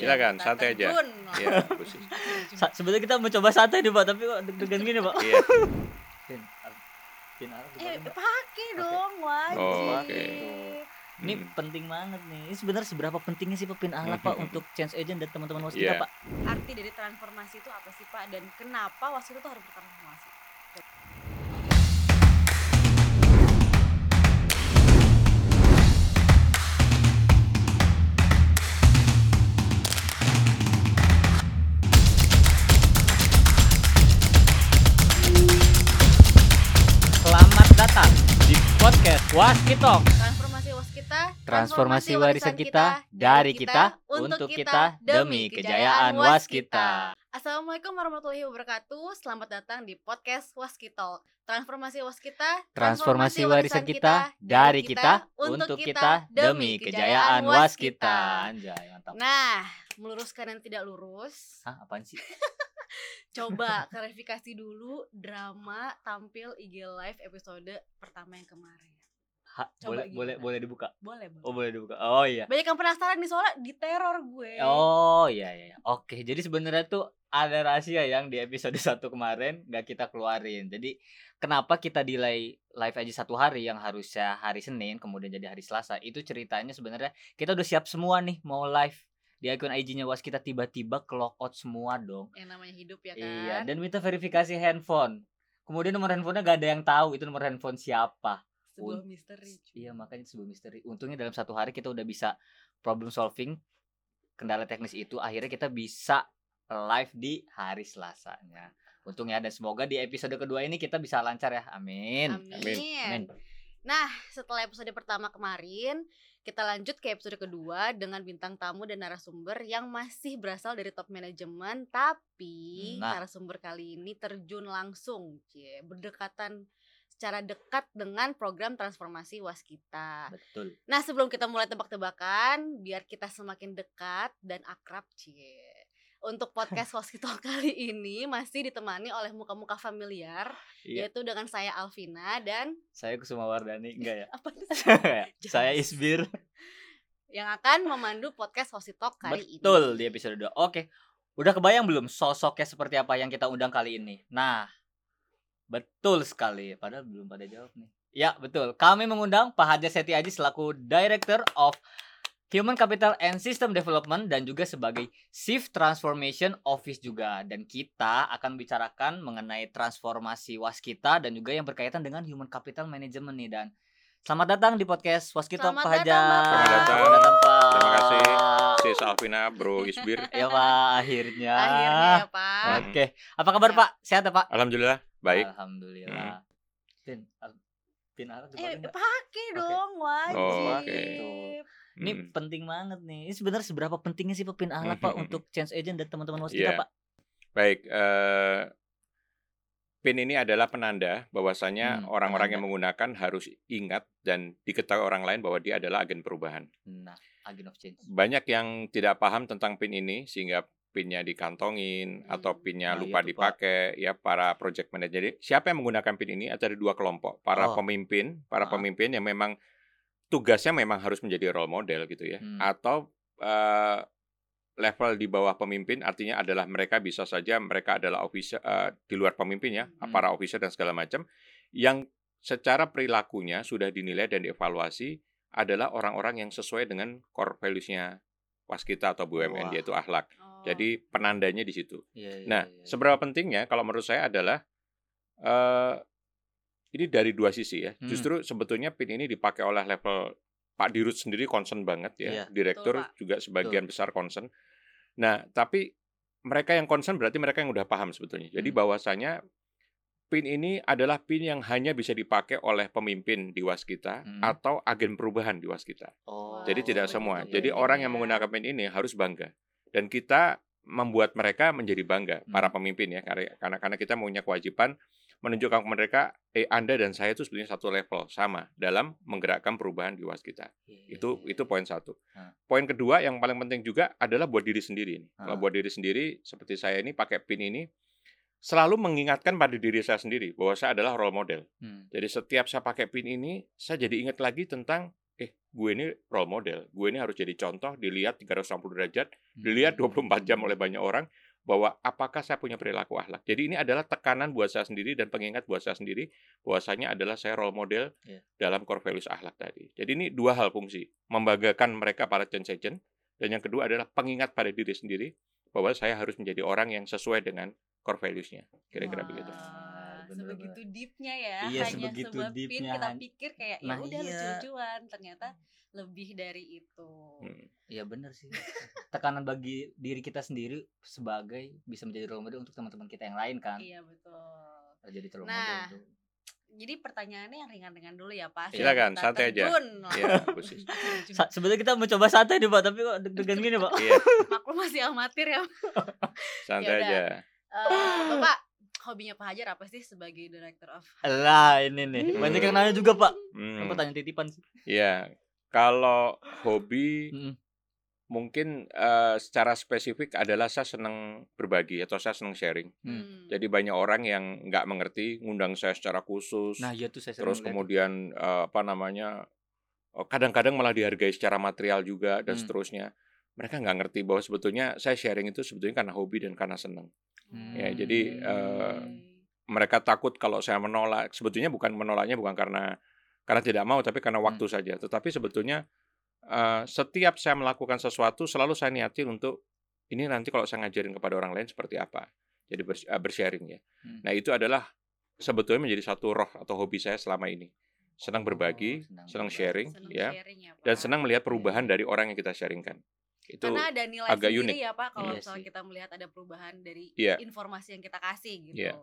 Silakan, santai aja. Terjun. Iya, Sebenarnya kita mencoba santai nih pak, tapi kok deg-degan gini pak. Iya. Eh, pakai dong, wajib. Oh, oke. Ini Hmm. penting banget nih. Ini sebenarnya seberapa pentingnya sih pak pin alat pak untuk change agent dan teman-teman waskita Iya. pak? Arti dari transformasi itu apa sih, Pak? Dan kenapa wasit itu harus bertransformasi? Podcast Waskitalk. Transformasi waskita, Transformasi warisan kita dari kita untuk kita demi kejayaan waskita. Assalamualaikum warahmatullahi wabarakatuh. Selamat datang di podcast Waskitol. Transformasi waskita, Transformasi warisan kita dari kita untuk kita demi kejayaan waskita. Anjay, mantap. Nah, meluruskan yang tidak lurus, Hah, apaan sih? coba klarifikasi dulu drama tampil IG live episode pertama yang kemarin. Ha, Coba boleh boleh gimana? boleh dibuka. Boleh, boleh. Oh, boleh dibuka. Oh iya. Banyak yang penasaran nih soalnya diteror gue. Oh iya iya. iya. Oke, jadi sebenarnya tuh ada rahasia yang di episode satu kemarin nggak kita keluarin. Jadi kenapa kita delay live aja satu hari yang harusnya hari Senin kemudian jadi hari Selasa? Itu ceritanya sebenarnya kita udah siap semua nih mau live di akun IG-nya Was kita tiba-tiba ke lockout semua dong. Yang namanya hidup ya kan. Iya, dan minta verifikasi handphone. Kemudian nomor handphonenya gak ada yang tahu itu nomor handphone siapa. Sebuah misteri. cuy. Iya makanya sebuah misteri. Untungnya dalam satu hari kita udah bisa problem solving kendala teknis itu. Akhirnya kita bisa live di hari Selasanya. Untungnya dan semoga di episode kedua ini kita bisa lancar ya. Amin. Amin. Amin. Nah, setelah episode pertama kemarin, kita lanjut ke episode kedua dengan bintang tamu dan narasumber yang masih berasal dari top manajemen, tapi Nah. narasumber kali ini terjun langsung, cie, berdekatan secara dekat dengan program transformasi waskita. Betul. Nah, sebelum kita mulai tebak-tebakan, biar kita semakin dekat dan akrab, cie. Untuk podcast Waskita kali ini masih ditemani oleh muka-muka familiar, Iya. yaitu dengan saya Alvina dan Saya Kusuma Wardani enggak ya? apa tuh? Saya Isbir. yang akan memandu podcast Hositok kali ini. Betul di episode 2. Oke. Udah kebayang belum sosoknya seperti apa yang kita undang kali ini? Nah, betul sekali. Padahal belum pada jawab nih. Ya, betul. Kami mengundang Pak Haja Seti Aji selaku Director of Human Capital and System Development dan juga sebagai Chief Transformation Office juga. Dan kita akan bicarakan mengenai transformasi waskita dan juga yang berkaitan dengan Human Capital Management nih dan Selamat datang di podcast Waskita Selamat Pak Haja. Selamat datang. Selamat datang, Pak. Terima kasih. Sis Alvina, Bro Isbir. Ya Pak, akhirnya. Akhirnya ya Pak. Oke, apa kabar Pak? Sehat ya Pak? Alhamdulillah baik. Alhamdulillah. Pin, al- pin arah Eh, pakai dong, wajib. Oh, oke. Ini Hmm. penting banget nih. Ini sebenarnya seberapa pentingnya sih Pak pin alat Pak Mhm. untuk change agent dan teman-teman waskita Iya. Pak? Baik, eh, PIN ini adalah penanda bahwasanya Hmm, orang-orang penanda. yang menggunakan harus ingat dan diketahui orang lain bahwa dia adalah agen perubahan. Nah, agent of change. Banyak yang tidak paham tentang PIN ini sehingga PIN-nya dikantongin Hmm. atau PIN-nya Nah, lupa itu, Pak. dipakai ya para project manager. Jadi siapa yang menggunakan PIN ini ada dua kelompok, para Oh. pemimpin, para Ah. pemimpin yang memang tugasnya memang harus menjadi role model gitu ya. Hmm. Atau eh, level di bawah pemimpin artinya adalah mereka bisa saja mereka adalah officer eh, di luar pemimpin ya, Hmm. para officer dan segala macam yang secara perilakunya sudah dinilai dan dievaluasi adalah orang-orang yang sesuai dengan core values-nya waskita atau BUMN Wah. yaitu akhlak. Oh. Jadi penandanya di situ. Iya, iya, Nah, iya. seberapa pentingnya kalau menurut saya adalah eh ini dari dua sisi ya. Hmm. Justru sebetulnya PIN ini dipakai oleh level Pak Dirut sendiri concern banget ya. Iya, Direktur betul, juga sebagian besar concern. Nah, tapi mereka yang concern berarti mereka yang udah paham sebetulnya. Jadi Hmm. bahwasanya PIN ini adalah PIN yang hanya bisa dipakai oleh pemimpin di waskita Hmm. atau agen perubahan di waskita. Oh, Jadi tidak Oh, semua. gitu Jadi ya. orang yang menggunakan PIN ini harus bangga. Dan kita membuat mereka menjadi bangga Hmm. para pemimpin ya karena karena karena kita punya kewajiban menunjukkan ke mereka eh Anda dan saya itu sebetulnya satu level sama dalam menggerakkan perubahan di waskita. Iya, iya, Itu iya, itu iya. poin satu. Hah. Poin kedua yang paling penting juga adalah buat diri sendiri. nih. Kalau Hah. buat diri sendiri seperti saya ini pakai PIN ini selalu mengingatkan pada diri saya sendiri bahwa saya adalah role model. Hmm. Jadi setiap saya pakai PIN ini, saya jadi ingat lagi tentang eh gue ini role model, gue ini harus jadi contoh, dilihat 360 derajat, Hmm. dilihat 24 jam oleh banyak orang bahwa apakah saya punya perilaku akhlak. Jadi ini adalah tekanan buat saya sendiri dan pengingat buat saya sendiri bahwasanya adalah saya role model Iya. dalam core values akhlak tadi. Jadi ini dua hal fungsi, membanggakan mereka para agent dan yang kedua adalah pengingat pada diri sendiri bahwa saya harus menjadi orang yang sesuai dengan core values-nya. Kira-kira Wah, begitu. Bener sebegitu deepnya ya Iya, hanya sebegitu sebab pin deepnya. kita pikir kayak ya Nah, udah iya. lucu-lucuan ternyata lebih dari itu Hmm. Iya benar sih. Tekanan bagi diri kita sendiri sebagai bisa menjadi role model untuk teman-teman kita yang lain kan. iya betul Jadi role Nah, model jadi pertanyaannya yang ringan-ringan dulu ya Pak Silakan, Kita santai aja. terjun Iya, sebenarnya kita mencoba santai nih pak, tapi kok deg-degan gini pak. Iya, maklum masih amatir ya santai Yaudah. aja. Eh, Bapak hobinya Pak Hajar apa sih sebagai director of Lah ini nih, banyak yang nanya juga pak. Hmm, Aku tanya titipan sih. Iya, kalau hobi Mm-mm. mungkin eh, secara spesifik adalah saya senang berbagi atau saya senang sharing. Hmm. Hmm. Jadi banyak orang yang nggak mengerti, ngundang saya secara khusus. Nah iya tuh saya terus kemudian eh, apa namanya eh, kadang-kadang malah dihargai secara material juga dan Hmm. seterusnya mereka nggak ngerti bahwa sebetulnya saya sharing itu sebetulnya karena hobi dan karena senang Hmm. ya, jadi, eh, mereka takut kalau saya menolak sebetulnya bukan menolaknya bukan karena karena tidak mau tapi karena Hmm. waktu saja tetapi sebetulnya eh, setiap saya melakukan sesuatu selalu saya niatin untuk ini nanti kalau saya ngajarin kepada orang lain seperti apa jadi bers- eh, bersharing ya Hmm. nah itu adalah sebetulnya menjadi satu roh atau hobi saya selama ini senang Oh, berbagi senang senang berbagi. sharing Seneng ya sharing ya, dan senang melihat perubahan Iya. dari orang yang kita sharingkan itu karena ada nilai agak sendiri unik. ya Pak kalau Iya misalnya kita melihat ada perubahan dari Iya. informasi yang kita kasih gitu. Iya.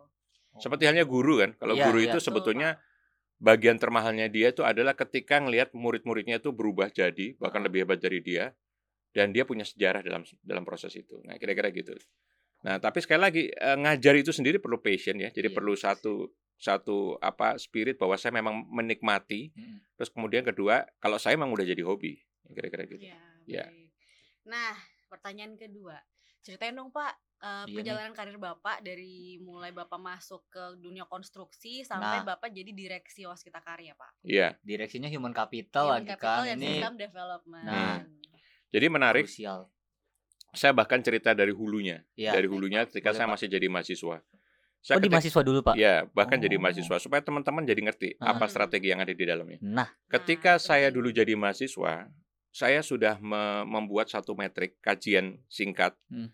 seperti halnya guru kan kalau Iya, guru iya. itu Betul, sebetulnya Pak. bagian termahalnya dia itu adalah ketika ngelihat murid-muridnya itu berubah jadi bahkan Ah. lebih hebat dari dia dan dia punya sejarah dalam dalam proses itu nah kira-kira gitu nah tapi sekali lagi eh, ngajar itu sendiri perlu passion ya jadi Iya. perlu satu satu apa spirit bahwa saya memang menikmati Mm-mm. terus kemudian kedua kalau saya memang udah jadi hobi kira-kira gitu Iya, Iya. Nah, pertanyaan kedua. Ceritain dong, Pak, eh, Iya nih. perjalanan karir Bapak dari mulai Bapak masuk ke dunia konstruksi sampai Nah. Bapak jadi direksi Waskita Karya, Pak. Iya Direksinya human capital Human lagi Capital kan dan ini System Development. Nah. jadi menarik krusial. saya bahkan cerita dari hulunya Iya. dari hulunya ketika Boleh, saya Pak. masih jadi mahasiswa Oh saya di mahasiswa dulu pak. Ya, bahkan jadi Oh. mahasiswa supaya teman-teman jadi ngerti Ah. apa strategi yang ada di dalamnya. Nah, Ketika Nah, saya dulu jadi mahasiswa, saya sudah me- membuat satu metrik kajian singkat Hmm.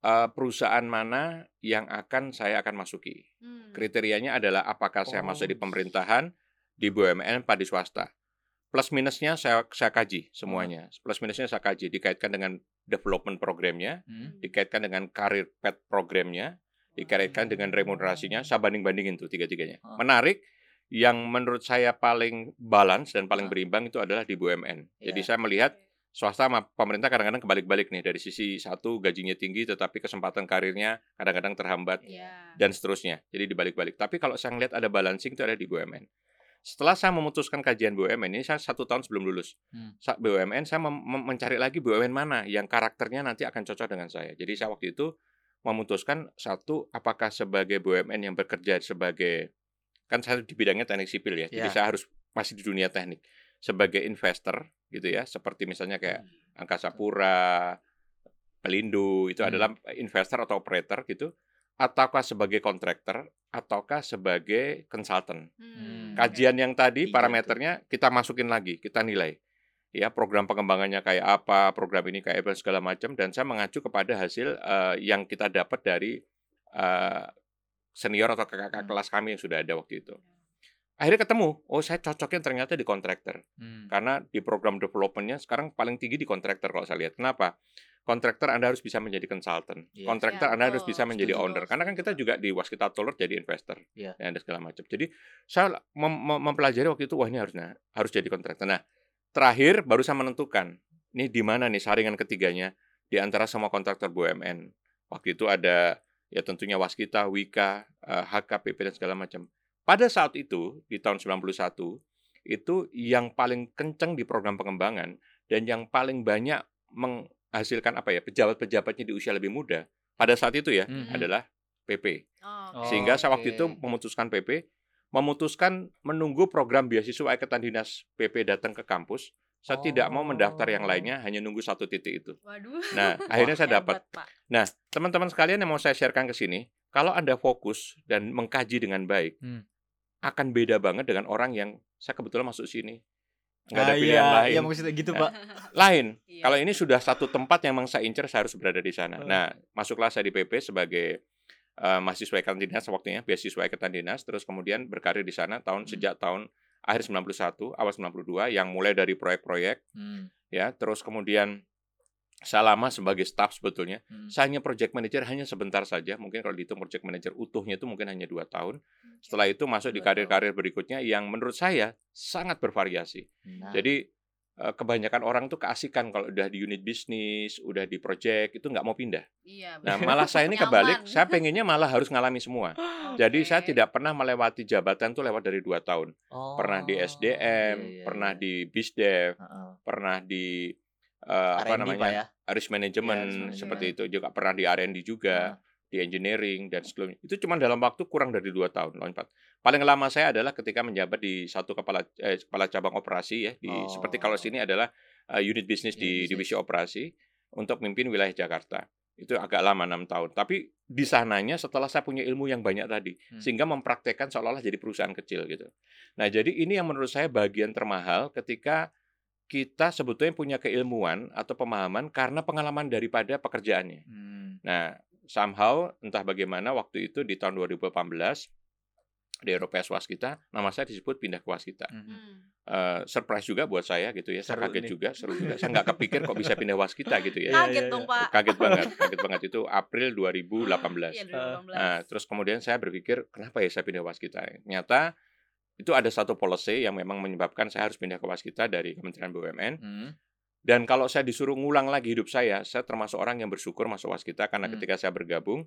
eh, perusahaan mana yang akan saya akan masuki. Hmm. Kriterianya adalah apakah saya Oh. masuk di pemerintahan, di BUMN, apa di swasta. Plus minusnya saya saya kaji semuanya. Plus minusnya saya kaji dikaitkan dengan development programnya, hmm. dikaitkan dengan karir pet programnya, dikaitkan dengan remunerasinya, saya banding-bandingin tuh tiga-tiganya. Ah. Menarik, yang menurut saya paling balance dan paling berimbang itu adalah di BUMN. Jadi Iya. saya melihat swasta sama pemerintah kadang-kadang kebalik-balik nih dari sisi satu gajinya tinggi tetapi kesempatan karirnya kadang-kadang terhambat Iya. dan seterusnya. Jadi dibalik-balik. Tapi kalau saya ngelihat ada balancing itu ada di BUMN. Setelah saya memutuskan kajian BUMN ini saya satu tahun sebelum lulus. Hmm. BUMN saya mencari lagi BUMN mana yang karakternya nanti akan cocok dengan saya. Jadi saya waktu itu memutuskan satu apakah sebagai BUMN yang bekerja sebagai kan saya di bidangnya teknik sipil ya. Jadi Ya. saya harus masih di dunia teknik sebagai investor gitu ya. Seperti misalnya kayak Angkasa Pura, Pelindo itu Hmm. adalah investor atau operator gitu ataukah sebagai kontraktor ataukah sebagai konsultan. Hmm. Kajian yang tadi Tiga parameternya kita masukin lagi, kita nilai. Ya, program pengembangannya kayak apa, program ini kayak apa segala macam dan saya mengacu kepada hasil eh, yang kita dapat dari eh, senior atau kakak-kakak Hmm. kelas kami yang sudah ada waktu itu. Akhirnya ketemu, oh saya cocoknya ternyata di kontraktor. Hmm. Karena di program developmentnya sekarang paling tinggi di kontraktor kalau saya lihat. Kenapa? Kontraktor Anda harus bisa menjadi konsultan. Iya. Kontraktor Ya, Anda harus bisa menjadi Setuju, owner. Karena kan kita juga di Waskita Toler jadi investor. Iya. Dan ada segala macam. Jadi saya mem- mem- mempelajari waktu itu wah ini harusnya harus jadi kontraktor. Nah, terakhir baru saya menentukan ini di mana nih saringan ketiganya di antara semua kontraktor BUMN. Waktu itu ada ya tentunya Waskita, Wika, eh, HKPP dan segala macam. Pada saat itu di tahun 91 itu yang paling kenceng di program pengembangan dan yang paling banyak menghasilkan apa ya pejabat-pejabatnya di usia lebih muda pada saat itu ya Mhm. adalah PP. Oh, Oh, Sehingga saya waktu itu memutuskan PP memutuskan menunggu program beasiswa ikatan dinas PP datang ke kampus. Saya tidak mau mendaftar yang Oh. lainnya, hanya nunggu satu titik itu. Waduh. Nah, akhirnya saya dapat. Nah, teman-teman sekalian yang mau saya sharekan ke sini, kalau Anda fokus dan mengkaji dengan baik, Hmm. akan beda banget dengan orang yang saya kebetulan masuk sini. Nggak ada Ah, pilihan iya, lain. Iya maksudnya gitu pak. Lain. Iya. Kalau ini sudah satu tempat yang memang saya incer, saya harus berada di sana. Nah, masuklah saya di PP sebagai eh, mahasiswa ikatan dinas waktunya, beasiswa ikatan dinas, terus kemudian berkarir di sana tahun Hmm. sejak tahun akhir 91, awal 92, yang mulai dari proyek-proyek, Hmm. ya, terus kemudian saya lama sebagai staff sebetulnya. Hmm. Saya hanya project manager hanya sebentar saja, mungkin kalau dihitung project manager utuhnya itu mungkin hanya dua tahun. Setelah itu masuk di Dua karir-karir berikutnya yang menurut saya sangat bervariasi. Nah, Jadi kebanyakan orang tuh keasikan kalau udah di unit bisnis, udah di project itu nggak mau pindah. Iya. Nah malah saya ini kebalik, saya pengennya malah harus ngalami semua. Jadi saya tidak pernah melewati jabatan tuh lewat dari dua tahun. oh, Pernah di iya, SDM, iya, pernah iya. di BISDev, Heeh. pernah di eh, apa namanya ya. risk management Iya, risk seperti itu management. juga pernah di R&D juga di engineering dan sebelumnya itu cuma dalam waktu kurang dari dua tahun lompat paling lama saya adalah ketika menjabat di satu kepala eh, kepala cabang operasi ya di seperti kalau Oh. sini adalah eh, unit bisnis di Unit divisi operasi untuk memimpin wilayah Jakarta itu agak lama enam tahun tapi di sananya setelah saya punya ilmu yang banyak tadi Hmm. sehingga mempraktekkan seolah-olah jadi perusahaan kecil gitu nah jadi ini yang menurut saya bagian termahal ketika kita sebetulnya punya keilmuan atau pemahaman karena pengalaman daripada pekerjaannya Hmm. Nah, somehow entah bagaimana waktu itu di tahun 2018 di Eropa Waskita, nama saya disebut pindah ke Waskita. Mhm. Hmm. Eh, surprise juga buat saya gitu ya. Saya Seru kaget nih. juga, seru juga. Saya nggak kepikir kok bisa pindah Waskita gitu ya. Kaget dong. Pak. Kaget banget, kaget banget itu April 2018. Iya, 2018. Nah, terus kemudian saya berpikir, kenapa ya saya pindah Waskita? Ternyata itu ada satu policy yang memang menyebabkan saya harus pindah ke Waskita dari Kementerian BUMN. Hmm. Dan kalau saya disuruh ngulang lagi hidup saya, saya termasuk orang yang bersyukur masuk Waskita karena Hmm. ketika saya bergabung,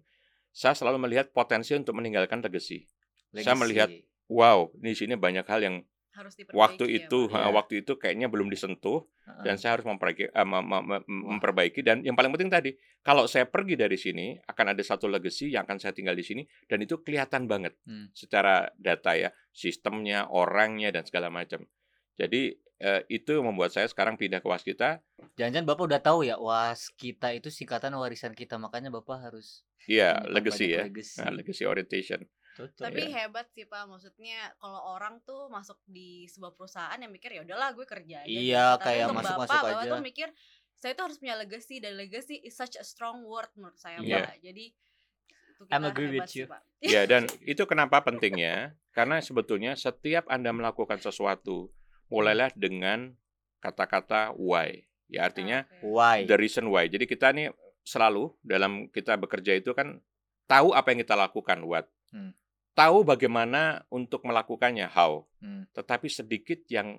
saya selalu melihat potensi untuk meninggalkan legacy. Saya Legacy. melihat Wow, di sini banyak hal yang Harus waktu ya, itu, Iya. waktu itu kayaknya belum disentuh Heeh. dan saya harus memperbaiki, eh, mem- mem- memperbaiki. Dan yang paling penting tadi, kalau saya pergi dari sini akan ada satu legacy yang akan saya tinggal di sini dan itu kelihatan banget Hmm. secara data ya, sistemnya, orangnya dan segala macam. Jadi eh, itu membuat saya sekarang pindah ke Waskita. Jangan-jangan Bapak udah tahu ya, was kita itu singkatan warisan kita, makanya Bapak harus Iya, legacy ya. legacy. Nah, legacy orientation. Cocok Tapi ya. hebat sih Pak, maksudnya kalau orang tuh masuk di sebuah perusahaan yang mikir ya udahlah gue kerja aja. Iya, gitu. Tapi kayak untuk masuk-masuk Bapak, Bapak aja. tuh mikir saya tuh harus punya legacy dan legacy is such a strong word menurut saya Iya. Pak. Jadi itu I'm kita agree hebat with sih, you. Pak. Ya, dan itu kenapa pentingnya? Karena sebetulnya setiap Anda melakukan sesuatu, mulailah dengan kata-kata why. Ya, artinya Oke. Why? the reason why. Jadi kita nih selalu dalam kita bekerja itu kan tahu apa yang kita lakukan, what. Hmm. Tahu bagaimana untuk melakukannya, how. Hmm. Tetapi sedikit yang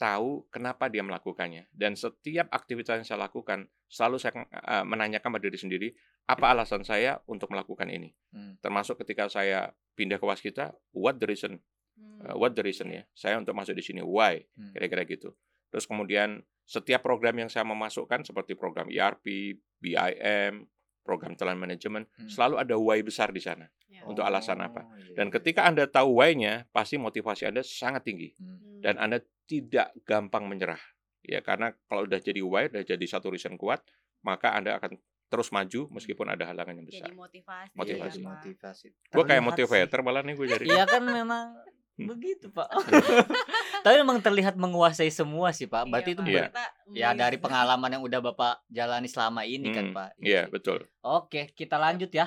tahu kenapa dia melakukannya. Dan setiap aktivitas yang saya lakukan, selalu saya eh, menanyakan pada diri sendiri, apa alasan saya untuk melakukan ini? Hmm. termasuk ketika saya pindah ke Waskita, what the reason? Hmm. Uh, what the reason ya? Saya untuk masuk di sini, why? Hmm. Kira-kira gitu. Terus kemudian setiap program yang saya memasukkan seperti program ERP, BIM, program talent management, Hmm. selalu ada why besar di sana. Ya. untuk alasan apa. Oh, iya, Dan iya. ketika Anda tahu why-nya, pasti motivasi Anda sangat tinggi Hmm. Hmm. dan Anda tidak gampang menyerah. Ya, karena kalau udah jadi why, udah jadi satu reason kuat, maka Anda akan terus maju meskipun ada halangan yang besar. jadi motivasi. Motivasi. ya, motivasi. Gue kayak motivator sih. malah nih gue jadi. Iya kan memang Hmm. begitu pak. Tapi memang terlihat menguasai semua sih pak. Berarti Iya, itu Pak. Iya. Ya amazed. dari pengalaman yang udah bapak jalani selama ini kan Hmm, pak. Iya, sih. betul. Oke kita lanjut ya.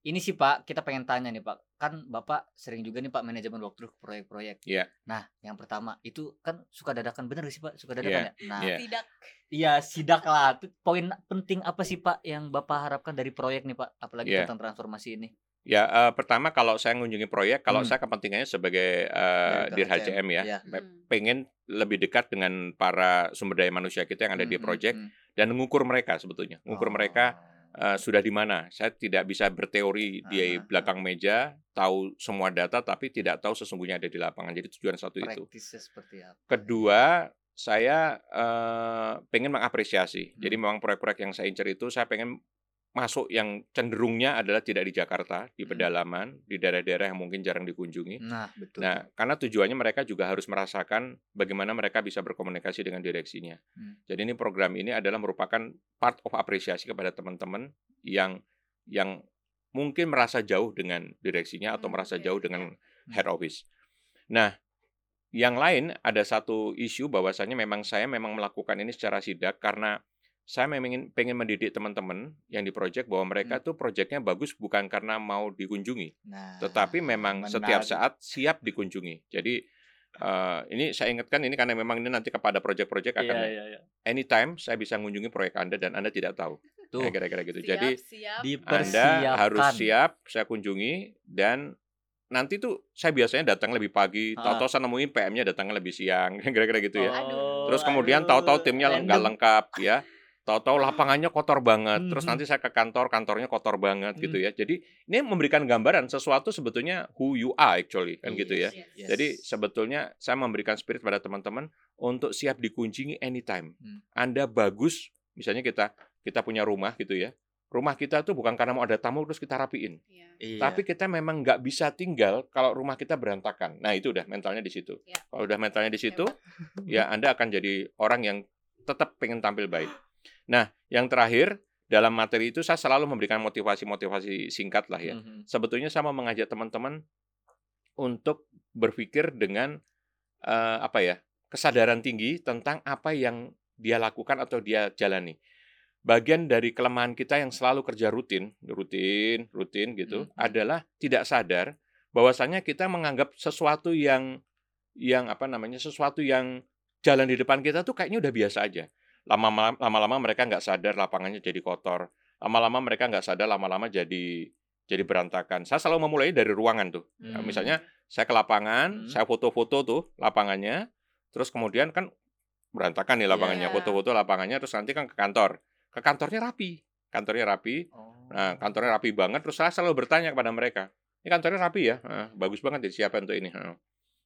Ini sih pak kita pengen tanya nih pak. Kan bapak sering juga nih pak manajemen walkthrough proyek-proyek. Iya. Nah yang pertama itu kan suka dadakan bener gak sih pak? Suka dadakan ya. Nah Iya. Tidak. iya sidak lah. Poin penting apa sih pak yang bapak harapkan dari proyek nih pak? Apalagi Iya. tentang transformasi ini. Ya, eh, pertama kalau saya mengunjungi proyek, kalau Hmm. saya kepentingannya sebagai eh, dir Director HCM ya, pe- Hmm. pengen lebih dekat dengan para sumber daya manusia kita yang ada di Hmm, hmm, proyek hmm. dan mengukur mereka sebetulnya, mengukur mereka Oh. eh, sudah di mana. Saya tidak bisa berteori di Ah, ah, belakang meja, tahu semua data tapi tidak tahu sesungguhnya ada di lapangan. Jadi tujuan satu itu. Seperti apa? Kedua, saya eh, pengen mengapresiasi. Jadi Hmm. memang proyek-proyek yang saya incer itu saya pengen masuk yang cenderungnya adalah tidak di Jakarta, di Hmm. pedalaman, di daerah-daerah yang mungkin jarang dikunjungi. Nah, betul. Nah, karena tujuannya mereka juga harus merasakan bagaimana mereka bisa berkomunikasi dengan direksinya. Hmm. Jadi ini program ini adalah merupakan part of apresiasi kepada teman-teman yang yang mungkin merasa jauh dengan direksinya atau Hmm, merasa oke, jauh ya. dengan head office. Nah, yang lain ada satu isu bahwasanya memang saya memang melakukan ini secara sidak karena saya memang ingin pengen mendidik teman-teman yang di project bahwa mereka tuh projectnya bagus bukan karena mau dikunjungi, Nah, tetapi memang setiap menarik. saat siap dikunjungi. Jadi eh, ini saya ingatkan ini karena memang ini nanti kepada project-project akan Iya, iya, iya. anytime saya bisa mengunjungi proyek Anda dan Anda tidak tahu. Tuh, kira-kira gitu. Siap, Jadi siap. Anda harus siap saya kunjungi dan nanti tuh saya biasanya datang lebih pagi, Ah. tahu-tahu saya nemuin PM-nya datangnya lebih siang, kira-kira gitu ya. Aduh. Terus kemudian tahu-tahu timnya nggak lengkap ya. Tahu-tahu lapangannya kotor banget. Terus Mhm. nanti saya ke kantor, kantornya kotor banget Hmm. gitu ya. Jadi ini memberikan gambaran sesuatu sebetulnya who you are actually kan gitu ya. Yes. Yes. Jadi sebetulnya saya memberikan spirit pada teman-teman untuk siap dikunjungi anytime. Hmm. Anda bagus, misalnya kita kita punya rumah gitu ya. Rumah kita tuh bukan karena mau ada tamu terus kita rapiin. Iya. Iya. Tapi kita memang nggak bisa tinggal kalau rumah kita berantakan. Nah itu udah mentalnya di situ. Ya. Kalau udah mentalnya di situ, ya Anda akan jadi orang yang tetap pengen tampil baik. Nah, yang terakhir dalam materi itu saya selalu memberikan motivasi-motivasi singkat lah ya. Mhm. Sebetulnya saya mau mengajak teman-teman untuk berpikir dengan eh, apa ya kesadaran tinggi tentang apa yang dia lakukan atau dia jalani. Bagian dari kelemahan kita yang selalu kerja rutin, rutin, rutin gitu, Mhm. adalah tidak sadar bahwasanya kita menganggap sesuatu yang yang apa namanya sesuatu yang jalan di depan kita tuh kayaknya udah biasa aja. Lama-lama lama-lama mereka nggak sadar lapangannya jadi kotor. Lama-lama mereka nggak sadar lama-lama jadi jadi berantakan. Saya selalu memulai dari ruangan tuh. Nah, Hmm. misalnya saya ke lapangan, Hmm. saya foto-foto tuh lapangannya, terus kemudian kan berantakan nih lapangannya, Iya. foto-foto lapangannya, terus nanti kan ke kantor. Ke kantornya rapi, kantornya rapi. Oh. Nah, kantornya rapi banget. Terus saya selalu bertanya kepada mereka, ini kantornya rapi ya, Heeh, bagus banget disiapkan untuk ini. Heeh.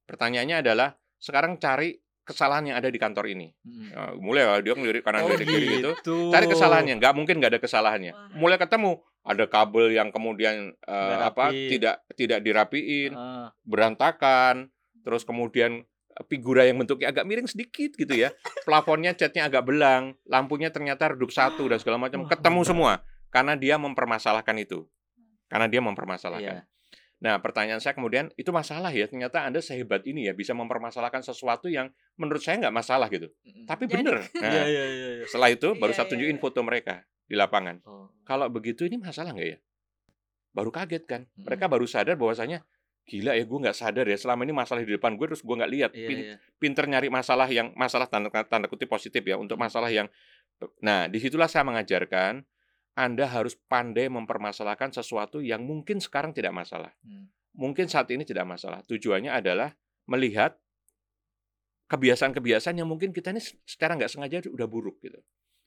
Pertanyaannya adalah sekarang cari kesalahan yang ada di kantor ini. Mhm. Nah, mulai lah dia ngelirik kanan Oh, kiri gitu. gitu. Cari kesalahannya, nggak mungkin nggak ada kesalahannya. Wah. Mulai ketemu ada kabel yang kemudian Nggak apa rapi. tidak tidak dirapiin, Heeh. berantakan, terus kemudian eh, figura yang bentuknya agak miring sedikit gitu ya, plafonnya catnya agak belang, lampunya ternyata redup satu dan segala macam, Wah, ketemu semua karena dia mempermasalahkan itu, karena dia mempermasalahkan. Iya. Nah pertanyaan saya kemudian itu masalah ya, ternyata anda sehebat ini ya bisa mempermasalahkan sesuatu yang menurut saya nggak masalah gitu, Mhm. tapi Jadi- bener. Nah, Iya, iya, iya, iya. setelah itu baru Iya, saya iya, tunjukin iya. foto mereka di lapangan. Oh. Kalau begitu ini masalah nggak ya? Baru kaget kan? Mm. Mereka baru sadar bahwasanya gila ya gue nggak sadar ya selama ini masalah di depan gue terus gue nggak lihat Iya, Pin- iya. pinter nyari masalah yang masalah tanda tanda kutip positif ya untuk masalah yang nah di situlah saya mengajarkan anda harus pandai mempermasalahkan sesuatu yang mungkin sekarang tidak masalah Hmm. mungkin saat ini tidak masalah tujuannya adalah melihat kebiasaan-kebiasaan yang mungkin kita ini secara nggak sengaja udah buruk gitu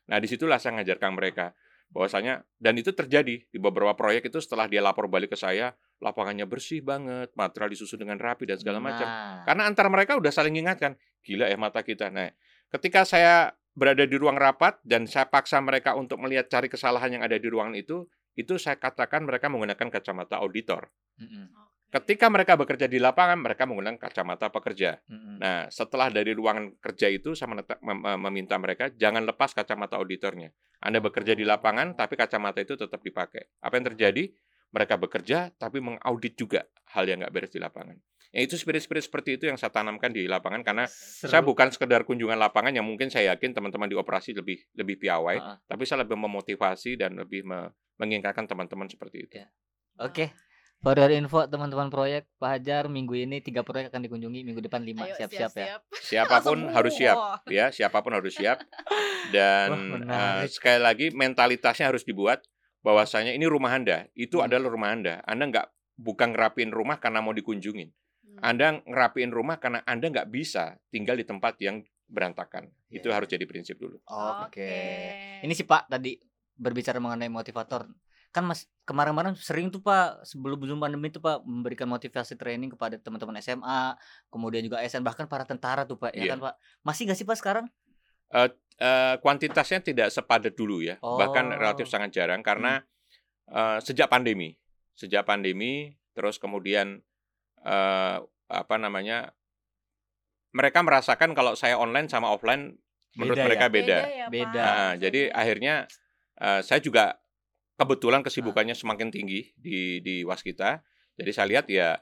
nah di situlah saya mengajarkan mereka bahwasanya dan itu terjadi di beberapa proyek itu setelah dia lapor balik ke saya lapangannya bersih banget material disusun dengan rapi dan segala macam Nah. karena antar mereka udah saling ingatkan, gila ya mata kita. Nah, ketika saya berada di ruang rapat dan saya paksa mereka untuk melihat cari kesalahan yang ada di ruangan itu, itu saya katakan mereka menggunakan kacamata auditor. Mhm. Oke. Ketika mereka bekerja di lapangan, mereka menggunakan kacamata pekerja. Mhm. Nah, setelah dari ruangan kerja itu, saya meneta- mem- mem- meminta mereka jangan lepas kacamata auditornya. Anda bekerja di lapangan, tapi kacamata itu tetap dipakai. Apa yang terjadi? Mereka bekerja, tapi mengaudit juga hal yang nggak beres di lapangan. Ya, itu spirit-spirit seperti itu yang saya tanamkan di lapangan karena Seru. saya bukan sekedar kunjungan lapangan yang mungkin saya yakin teman-teman di operasi lebih lebih piawai, Heeh. tapi saya lebih memotivasi dan lebih me- mengingatkan teman-teman seperti itu. Ya. Oke. For your info teman-teman proyek Pak Hajar minggu ini tiga proyek akan dikunjungi minggu depan lima Ayo, siap-siap ya. Siapa pun Semua. harus siap, ya siapa pun harus siap. Dan Wah, eh, sekali lagi mentalitasnya harus dibuat bahwasanya ini rumah anda, itu Hmm. adalah rumah anda. Anda nggak bukan ngerapiin rumah karena mau dikunjungin. Hmm. Anda ngerapiin rumah karena anda nggak bisa tinggal di tempat yang berantakan. Itu Iya. harus jadi prinsip dulu. Oke. Ini sih Pak tadi berbicara mengenai motivator. Kan Mas kemarin-kemarin sering tuh Pak sebelum sebelum pandemi tuh Pak memberikan motivasi training kepada teman-teman SMA, kemudian juga ASN bahkan para tentara tuh Pak, ya Iya. kan Pak. Masih nggak sih Pak sekarang? Eh, eh, kuantitasnya tidak sepadat dulu ya, bahkan Oh. relatif sangat jarang karena eh, sejak pandemi, sejak pandemi, terus kemudian eh, apa namanya, mereka merasakan kalau saya online sama offline menurut Beda ya? mereka beda. ya, Beda. Pak. Nah, jadi akhirnya eh, saya juga kebetulan kesibukannya semakin tinggi di di waskita. Jadi saya lihat ya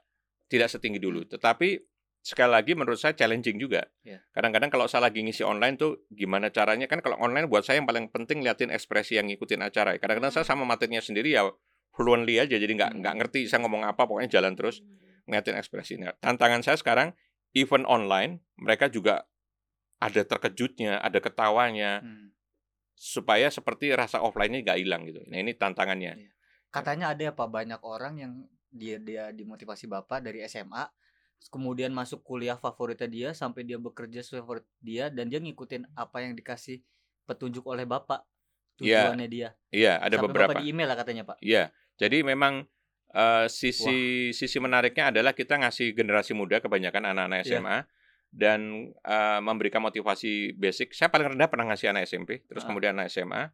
tidak setinggi dulu. Tetapi sekali lagi menurut saya challenging juga. Ya. Kadang-kadang kalau saya lagi ngisi online tuh gimana caranya kan kalau online buat saya yang paling penting liatin ekspresi yang ngikutin acara. Kadang-kadang saya sama materinya sendiri ya fluently aja jadi nggak Hmm. nggak ngerti saya ngomong apa pokoknya jalan terus ngeliatin ekspresinya. Tantangan saya sekarang event online mereka juga ada terkejutnya, ada ketawanya Hmm. supaya seperti rasa offline-nya nggak hilang gitu. Nah ini tantangannya. Katanya ada ya Pak banyak orang yang dia dia dimotivasi Bapak dari SMA kemudian masuk kuliah favoritnya dia sampai dia bekerja sesuai favorit dia dan dia ngikutin apa yang dikasih petunjuk oleh Bapak Iya, tujuannya dia. Iya, ada sampai beberapa. Bapak di email lah katanya Pak. Iya. Jadi memang eh, sisi sisi menariknya adalah kita ngasih generasi muda kebanyakan anak-anak Iya. SMA dan eh, memberikan motivasi basic. Saya paling rendah pernah ngasih anak SMP, terus Ah. kemudian anak SMA.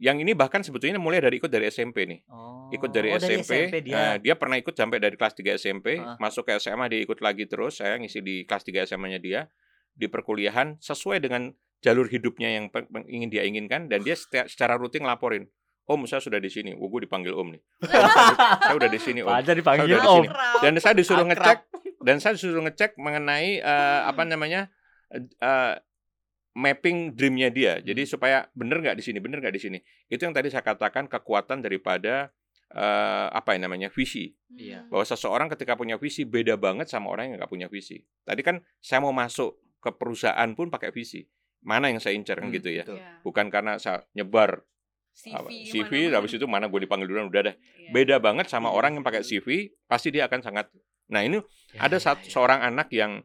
Yang ini bahkan sebetulnya mulai dari ikut dari SMP nih. Oh. Ikut dari oh, SMP, dia. eh, dia pernah ikut sampai dari kelas 3 SMP, Ah. masuk ke SMA dia ikut lagi terus, saya ngisi di kelas 3 SMA-nya dia di perkuliahan sesuai dengan jalur hidupnya yang ingin dia inginkan dan dia secara rutin ngelaporin, "Om, saya sudah di sini." Oh, gue dipanggil Om nih. saya udah di sini, Om. Pak Ajar dipanggil Saya udah di Om. sini. Dan saya disuruh Akrab. ngecek dan saya disuruh ngecek mengenai eh, apa namanya? eh, eh, mapping dreamnya dia. Jadi Hmm. supaya bener nggak di sini, bener nggak di sini. Itu yang tadi saya katakan kekuatan daripada eh, apa yang namanya visi. Iya. Bahwa seseorang ketika punya visi beda banget sama orang yang nggak punya visi. Tadi kan saya mau masuk ke perusahaan pun pakai visi. Mana yang saya incar kan Hmm, gitu ya. betul. Bukan karena saya nyebar CV. CV, habis itu mana gue dipanggil duluan udah deh. Iya. Beda banget sama Iya. orang yang pakai CV, pasti dia akan sangat. Nah ini Ya, ada ya, satu ya. seorang anak yang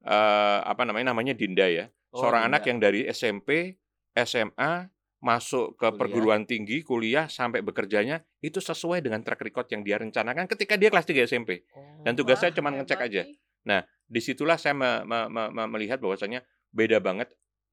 eh, apa namanya namanya Dinda ya. Oh, seorang Dinda. anak yang dari SMP, SMA masuk ke Kuliah. perguruan tinggi, kuliah sampai bekerjanya itu sesuai dengan track record yang dia rencanakan ketika dia kelas 3 SMP. Dan Oh. tugas saya cuma ngecek aja. nih. Di situlah saya me- me- me- me- melihat bahwasanya beda banget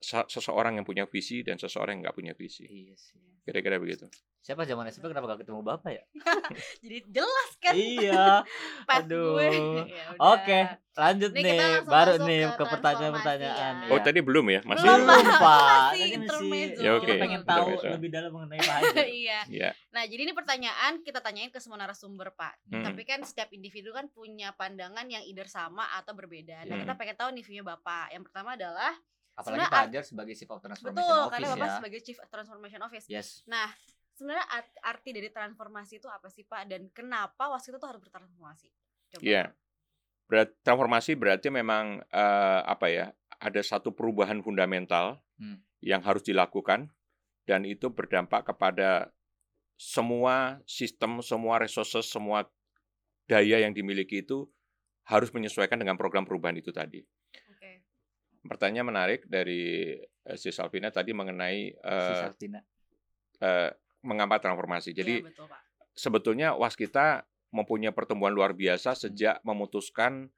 seseorang yang punya visi dan seseorang yang nggak punya visi. Iya sih. Kira-kira begitu. Siapa zaman SMP kenapa gak ketemu Bapak ya? Jadi jelas kan iya. path aduh. gue. Ya udah. Oke, lanjut Nih, nih. Baru nih ke ke pertanyaan-pertanyaan. ya. Oh tadi belum ya? Masih Belum, Belum, Pak. Masih Tadi intermezzo. Ya, oke. Kita pengen tahu Intermezzo. lebih dalam mengenai Pak iya. ya. Nah, jadi ini pertanyaan kita tanyain ke semua narasumber, Pak. Hmm. Tapi kan setiap individu kan punya pandangan yang either sama atau berbeda. Nah, Hmm. kita pengen tahu nih view-nya Bapak. Yang pertama adalah Apalagi Sebenarnya Pak Hajar sebagai Chief of Transformation betul, Office karena Bapak ya. sebagai Chief Transformation Office. Yes. Nah, sebenarnya art- arti dari transformasi itu apa sih, Pak? Dan kenapa wasit itu harus bertransformasi? Coba. Iya. Berat, transformasi berarti memang eh, apa ya? Ada satu perubahan fundamental Hmm. yang harus dilakukan dan itu berdampak kepada semua sistem, semua resources, semua daya yang dimiliki itu harus menyesuaikan dengan program perubahan itu tadi. Pertanyaan menarik dari eh, si Salvina tadi mengenai Si Sartina. eh, mengapa transformasi. Jadi Iya, betul, Pak. sebetulnya waskita mempunyai pertumbuhan luar biasa sejak memutuskan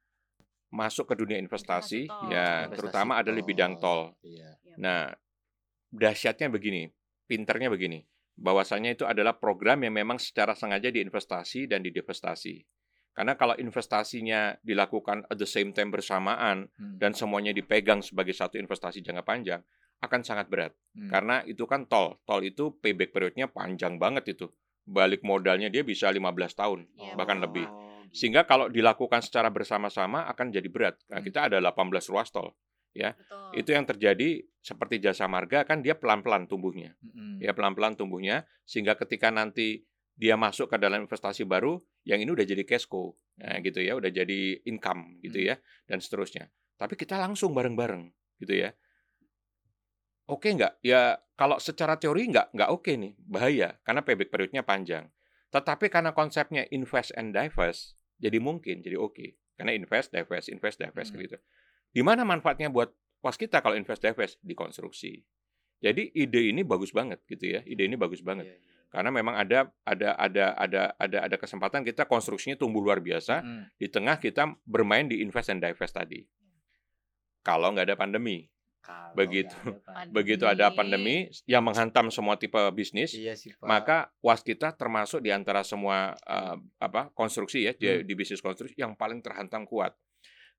masuk ke dunia investasi, Investasi tol. ya Investasi terutama ada di tol. bidang tol. Iya. Iya, Nah, dahsyatnya begini, pinternya begini, bahwasannya itu adalah program yang memang secara sengaja diinvestasi dan didivestasi. Karena kalau investasinya dilakukan at the same time bersamaan Hmm. dan semuanya dipegang sebagai satu investasi jangka panjang, akan sangat berat. Hmm. Karena itu kan tol. Tol itu payback periodnya panjang banget itu. Balik modalnya dia bisa 15 tahun, Iya, bahkan lebih. Sehingga kalau dilakukan secara bersama-sama akan jadi berat. Nah, Hmm. kita ada 18 ruas tol. Betul. Itu yang terjadi seperti jasa marga kan dia pelan-pelan tumbuhnya. Mm-mm. Ya pelan-pelan tumbuhnya sehingga ketika nanti dia masuk ke dalam investasi baru, yang ini udah jadi cash cow. Nah, gitu ya, udah jadi income gitu Hmm. ya dan seterusnya. Tapi kita langsung bareng-bareng gitu ya. Oke nggak? Ya kalau secara teori nggak nggak oke nih, bahaya karena payback periodnya panjang. Tetapi karena konsepnya invest and divest, jadi mungkin, jadi oke. Karena invest, divest, invest, divest Hmm. gitu. Di mana manfaatnya buat waskita kalau invest divest di konstruksi. Jadi ide ini bagus banget gitu ya. Ide ini bagus banget. Iya, iya. Karena memang ada ada ada ada ada ada kesempatan kita konstruksinya tumbuh luar biasa. Mm-mm. Di tengah kita bermain di invest and divest tadi. Kalau nggak ada pandemi. Kalau Begitu. ada pandemi. Begitu ada pandemi yang menghantam semua tipe bisnis, Iya sih, Pak. maka waskita termasuk di antara semua eh, apa konstruksi ya di, Hmm. di bisnis konstruksi yang paling terhantam kuat.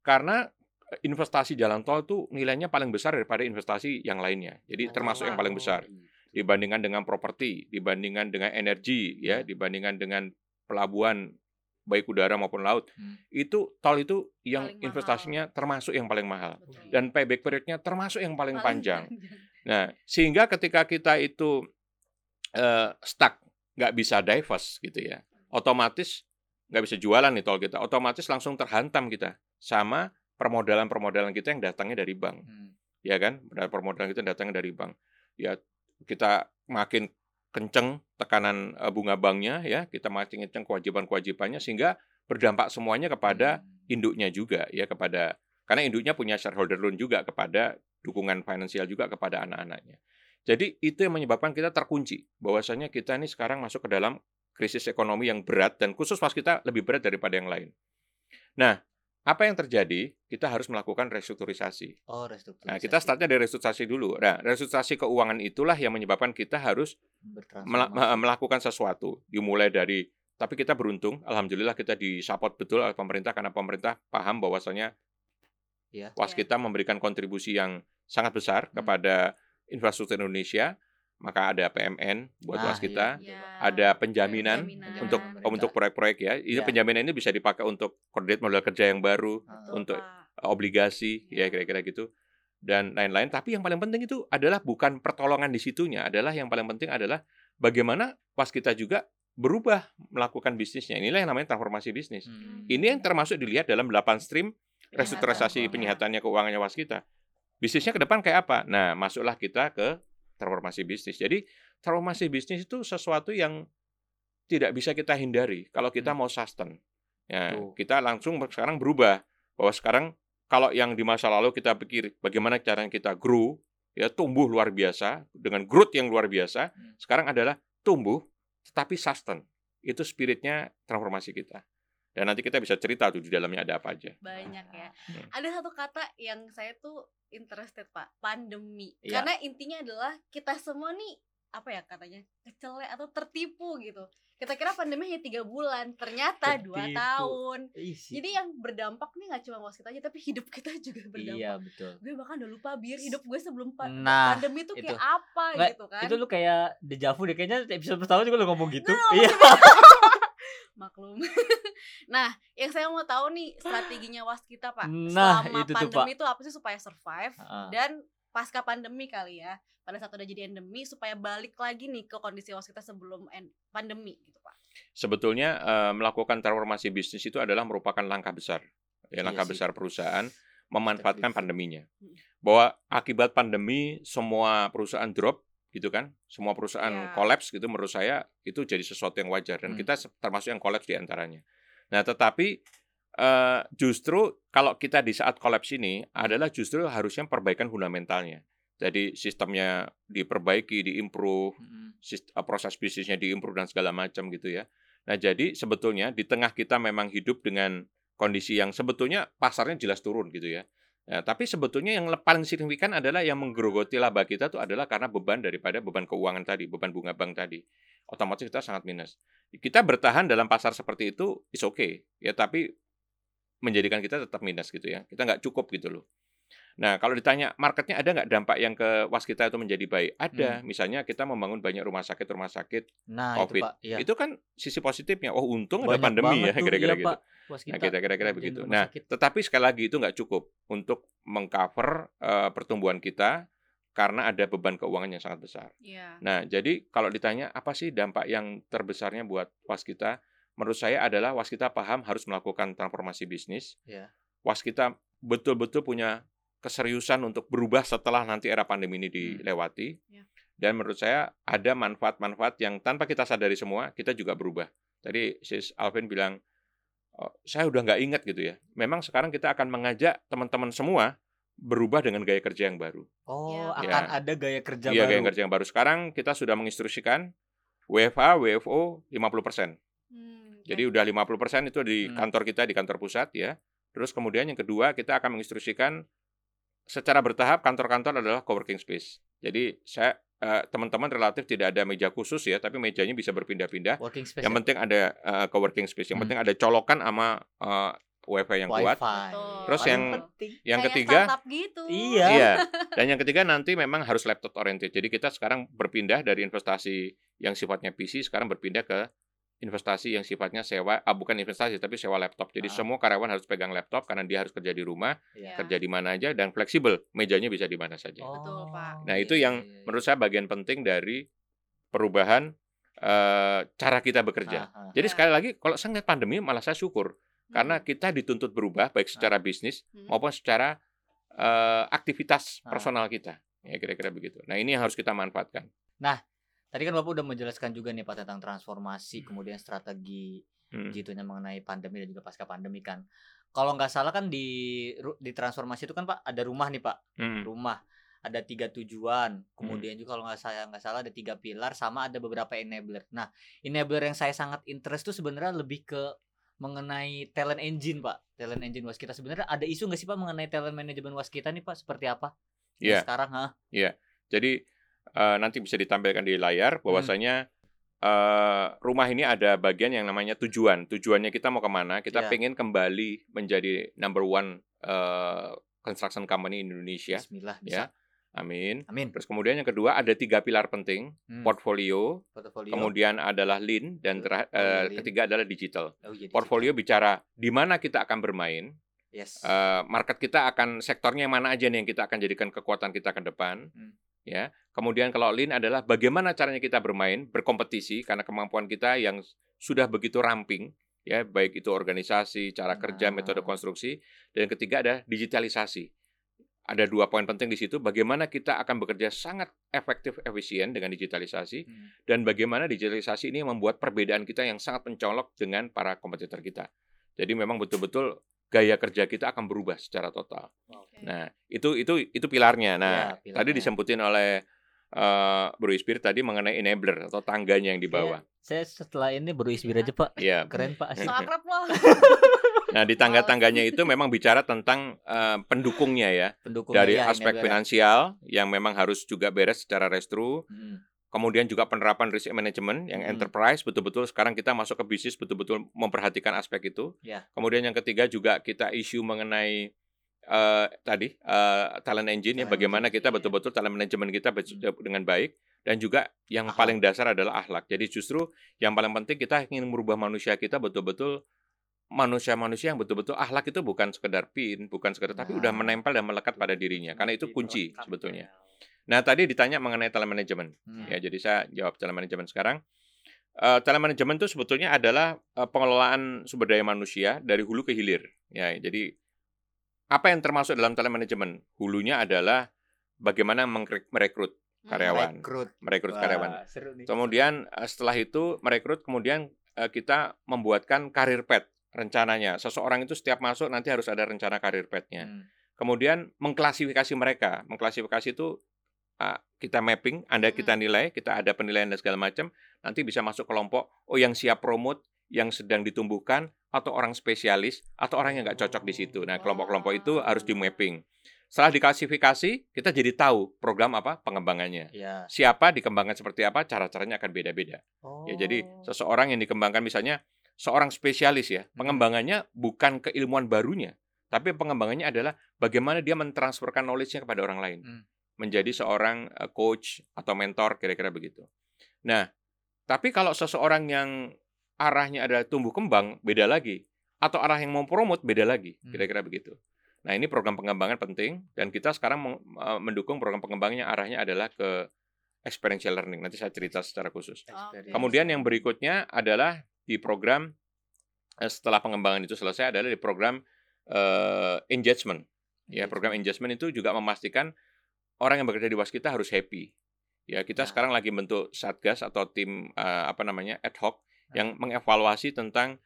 Karena eh, investasi jalan tol itu nilainya paling besar daripada investasi yang lainnya. Jadi Oh, termasuk yang paling besar gitu. Dibandingkan dengan properti, dibandingkan dengan energi ya, Hmm. dibandingkan dengan pelabuhan baik udara maupun laut. Hmm. Itu tol itu yang Paling mahal. investasinya termasuk yang paling mahal Betul. dan payback periodnya termasuk yang paling, panjang. panjang. Nah, sehingga ketika kita itu eh, stuck, nggak bisa divest gitu ya, otomatis nggak bisa jualan nih tol kita, otomatis langsung terhantam kita sama permodalan-permodalan kita yang datangnya dari bank, Hmm. ya kan? Permodalan kita yang datangnya dari bank. Ya, kita makin kenceng tekanan bunga banknya ya, kita makin kenceng kewajiban-kewajibannya sehingga berdampak semuanya kepada Hmm. induknya juga ya kepada karena induknya punya shareholder loan juga kepada dukungan finansial juga kepada anak-anaknya. Jadi itu yang menyebabkan kita terkunci bahwasanya kita ini sekarang masuk ke dalam krisis ekonomi yang berat dan khusus pas kita lebih berat daripada yang lain. Nah, apa yang terjadi? Kita harus melakukan restrukturisasi. Oh, restrukturisasi. Nah, kita startnya dari restrukturisasi dulu. Nah, restrukturisasi keuangan itulah yang menyebabkan kita harus mela- Bertransformasi. melakukan sesuatu. Dimulai dari tapi kita beruntung, alhamdulillah kita disupport betul oleh pemerintah karena pemerintah paham bahwasanya Iya. waskita memberikan kontribusi yang sangat besar Hmm. kepada infrastruktur Indonesia. Maka ada PMN buat Nah, waskita, iya. ada penjaminan Penjaminan. untuk Penjaminan untuk proyek-proyek ya. Itu Iya. penjaminan ini bisa dipakai untuk kredit modal kerja yang baru, Ah. Betul, untuk Pak. obligasi ya Iya. kira-kira gitu dan lain-lain tapi yang paling penting itu adalah bukan pertolongan di situnya adalah yang paling penting adalah bagaimana pas kita juga berubah melakukan bisnisnya inilah yang namanya transformasi bisnis Hmm. ini yang termasuk dilihat dalam 8 stream restrukturisasi penyihatannya keuangannya waskita bisnisnya ke depan kayak apa nah masuklah kita ke transformasi bisnis jadi transformasi bisnis itu sesuatu yang tidak bisa kita hindari kalau kita Hmm. mau sustain ya Tuh. kita langsung sekarang berubah bahwa sekarang kalau yang di masa lalu kita pikir bagaimana caranya kita grow ya tumbuh luar biasa dengan growth yang luar biasa Hmm. sekarang adalah tumbuh tetapi sustain itu spiritnya transformasi kita dan nanti kita bisa cerita tuh di dalamnya ada apa aja banyak ya. Hmm. Ada satu kata yang saya tuh interested pak, pandemi. Iya. Karena intinya adalah kita semua nih apa ya katanya kecelek atau tertipu gitu. Kita kira pandemi hanya tiga bulan, ternyata dua tahun. Isi. Jadi yang berdampak nih nggak cuma waskita aja, tapi hidup kita juga berdampak. Iya, betul. Gue bahkan udah lupa bir hidup gue sebelum pa- Nah, pandemi tuh kayak itu. apa Nggak, gitu kan. Itu lu kayak dejavu deh kayaknya episode pertama juga lu ngomong gitu. Nah, Iya. Maklum. nah, yang saya mau tahu nih strateginya waskita pak. Nah, Selama itu tuh, pandemi itu apa sih supaya survive Heeh. dan pasca pandemi kali ya. Pada saat udah jadi endemi supaya balik lagi nih ke kondisi waskita sebelum en- pandemi gitu pak. sebetulnya eh, melakukan transformasi bisnis itu adalah merupakan langkah besar ya Iya langkah sih. besar perusahaan memanfaatkan pandeminya bahwa akibat pandemi semua perusahaan drop gitu kan semua perusahaan Ya. kolaps gitu menurut saya itu jadi sesuatu yang wajar dan Hmm. kita termasuk yang kolaps di antaranya nah tetapi eh, justru kalau kita di saat kolaps ini adalah justru harusnya perbaikan fundamentalnya jadi sistemnya diperbaiki diimprove Mm-mm. sist- uh, proses bisnisnya diimprove dan segala macam gitu ya. Nah, jadi sebetulnya di tengah kita memang hidup dengan kondisi yang sebetulnya pasarnya jelas turun gitu ya. Nah, tapi sebetulnya yang paling signifikan adalah yang menggerogoti laba kita itu adalah karena beban daripada beban keuangan tadi, beban bunga bank tadi. Otomatis kita sangat minus. Kita bertahan dalam pasar seperti itu is okay ya, tapi menjadikan kita tetap minus gitu ya. Kita nggak cukup gitu loh. Nah, kalau ditanya marketnya ada nggak dampak yang ke waskita itu menjadi baik? Ada. Misalnya kita membangun banyak rumah sakit, rumah sakit. Nah, Covid. itu Pak. Iya. Itu kan sisi positifnya. Oh, untung ada Banyak pandemi ya, kira-kira iya, gitu. Waskita Nah, kira-kira kira kerjain begitu. Nah, sakit. tetapi sekali lagi itu nggak cukup untuk mengcover eh, pertumbuhan kita karena ada beban keuangan yang sangat besar. Iya. Nah, jadi kalau ditanya apa sih dampak yang terbesarnya buat waskita? Menurut saya adalah waskita paham harus melakukan transformasi bisnis. Iya. Waskita betul-betul punya keseriusan untuk berubah setelah nanti era pandemi ini Hmm. dilewati. Ya. Dan menurut saya ada manfaat-manfaat yang tanpa kita sadari semua, kita juga berubah. Tadi Sis Alvin bilang, "Oh, saya udah nggak ingat gitu ya. Memang sekarang kita akan mengajak teman-teman semua berubah dengan gaya kerja yang baru. Oh, Iya, akan Pak. ada gaya kerja Iya, baru. gaya kerja yang baru. Sekarang kita sudah menginstruksikan WFA, WFO 50%. Hmm, Jadi udah 50% itu di Hmm. kantor kita di kantor pusat ya. Terus kemudian yang kedua kita akan menginstruksikan secara bertahap kantor-kantor adalah coworking space. Jadi saya eh, teman-teman relatif tidak ada meja khusus ya, tapi mejanya bisa berpindah-pindah. Working space. Yang ya? penting ada eh, coworking space. Yang Hmm. penting ada colokan sama eh, wifi yang kuat. Wifi. Betul. Terus Paling yang penting. yang Kayak ketiga gitu. Iya. Iya. Dan yang ketiga nanti memang harus laptop oriented. Jadi kita sekarang berpindah dari investasi yang sifatnya PC sekarang berpindah ke investasi yang sifatnya sewa, ah bukan investasi tapi sewa laptop. Jadi Ah. semua karyawan harus pegang laptop karena dia harus kerja di rumah, Iya. kerja di mana aja dan fleksibel. Mejanya bisa di mana saja. Betul, Pak. Nah, iya, itu iya, yang iya, menurut saya bagian penting dari perubahan eh, cara kita bekerja. Ah, ah. Jadi sekali lagi kalau saya ngeliat pandemi malah saya syukur karena Hmm. kita dituntut berubah baik secara bisnis Hmm. maupun secara eh, aktivitas Ah. personal kita. Ya kira-kira begitu. Nah, ini yang harus kita manfaatkan. Tadi kan Bapak udah menjelaskan juga nih Pak tentang transformasi, kemudian strategi Hmm. jitunya mengenai pandemi dan juga pasca pandemi kan. Kalau nggak salah kan di di transformasi itu kan Pak ada rumah nih Pak, Hmm. rumah ada tiga tujuan, kemudian juga kalau nggak saya nggak salah ada tiga pilar sama ada beberapa enabler. Nah enabler yang saya sangat interest tuh sebenarnya lebih ke mengenai talent engine Pak, talent engine was kita sebenarnya ada isu nggak sih Pak mengenai talent management was kita nih Pak seperti apa? Iya. Sekarang ha? Jadi eh, nanti bisa ditampilkan di layar bahwasanya eh, rumah ini ada bagian yang namanya tujuan. Tujuannya kita mau ke mana? Kita Iya. pengen kembali menjadi number one eh, construction company in Indonesia. Bismillah Ya. bisa. Amin. Amin. Terus kemudian yang kedua ada tiga pilar penting, Hmm. portfolio, Portofolio. kemudian adalah lean dan eh, lean. ketiga adalah digital. Oh, iya, Portfolio bicara di mana kita akan bermain. Yes. eh, market kita akan sektornya yang mana aja nih yang kita akan jadikan kekuatan kita ke depan. Hmm. Ya. Kemudian kalau lean adalah bagaimana caranya kita bermain, berkompetisi karena kemampuan kita yang sudah begitu ramping ya, baik itu organisasi, cara kerja, metode Nah. konstruksi. Dan yang ketiga ada digitalisasi. Ada dua poin penting di situ, bagaimana kita akan bekerja sangat efektif efisien dengan digitalisasi Hmm. dan bagaimana digitalisasi ini membuat perbedaan kita yang sangat mencolok dengan para kompetitor kita. Jadi memang betul-betul gaya kerja kita akan berubah secara total. Oke. Nah, itu itu itu pilarnya. Nah, Ya, pilarnya. tadi disebutin oleh eh Bro Ispir tadi mengenai enabler atau tangganya yang di bawah. Saya setelah ini baru isbir aja Pak. Iya. Keren Pak. So akrab loh. Nah, di tangga-tangganya itu memang bicara tentang eh, pendukungnya ya. Pendukung Dari ya, aspek enabler. finansial yang memang harus juga beres secara restru, Hmm. Kemudian juga penerapan risk management yang Hmm. enterprise betul-betul sekarang kita masuk ke bisnis betul-betul memperhatikan aspek itu. Ya. Kemudian yang ketiga juga kita isu mengenai eh, tadi eh, talent engine ya bagaimana engine, kita iya. betul-betul talent management kita be- dengan baik dan juga yang Akhlak. paling dasar adalah akhlak. Jadi justru yang paling penting kita ingin merubah manusia kita betul-betul manusia-manusia yang betul-betul akhlak itu bukan sekedar pin, bukan sekedar tapi udah Nah. menempel dan melekat pada dirinya karena itu kunci sebetulnya. Nah, tadi ditanya mengenai talent management. Hmm. Ya, jadi saya jawab talent management sekarang. Eh, talent management itu sebetulnya adalah eh, pengelolaan sumber daya manusia dari hulu ke hilir. Ya, jadi apa yang termasuk dalam talent management? Hulunya adalah bagaimana merekrut Hmm. karyawan, Rekrut. merekrut Wah, karyawan. seru nih. Kemudian eh, setelah itu merekrut, kemudian eh, kita membuatkan karir path rencananya. Seseorang itu setiap masuk nanti harus ada rencana karir path-nya. Hmm. Kemudian mengklasifikasi mereka. Mengklasifikasi itu kita mapping, Anda kita nilai, kita ada penilaian dan segala macam. Nanti bisa masuk kelompok, oh yang siap promote, yang sedang ditumbuhkan, atau orang spesialis, atau orang yang nggak cocok di situ. Nah, kelompok-kelompok itu harus di mapping. Setelah diklasifikasi, kita jadi tahu program apa pengembangannya. Ya. Siapa dikembangkan seperti apa, cara-caranya akan beda-beda. Ya, jadi Oh. seseorang yang dikembangkan misalnya seorang spesialis ya, pengembangannya bukan keilmuan barunya, tapi pengembangannya adalah bagaimana dia mentransferkan knowledge-nya kepada orang lain. Hmm. Menjadi seorang eh, coach atau mentor kira-kira begitu. Nah, tapi kalau seseorang yang arahnya adalah tumbuh kembang, beda lagi. Atau arah yang mau promote, beda lagi. Hmm. Kira-kira begitu. Nah, ini program pengembangan penting dan kita sekarang eh, mendukung program pengembangan yang arahnya adalah ke experiential learning. Nanti saya cerita secara khusus. Kemudian yang berikutnya adalah di program eh, setelah pengembangan itu selesai adalah di program eh, engagement. Ya, program engagement itu juga memastikan orang yang bekerja di waskita harus happy. Ya, kita Ya. sekarang lagi bentuk satgas atau tim eh, apa namanya ad hoc Ya. yang mengevaluasi tentang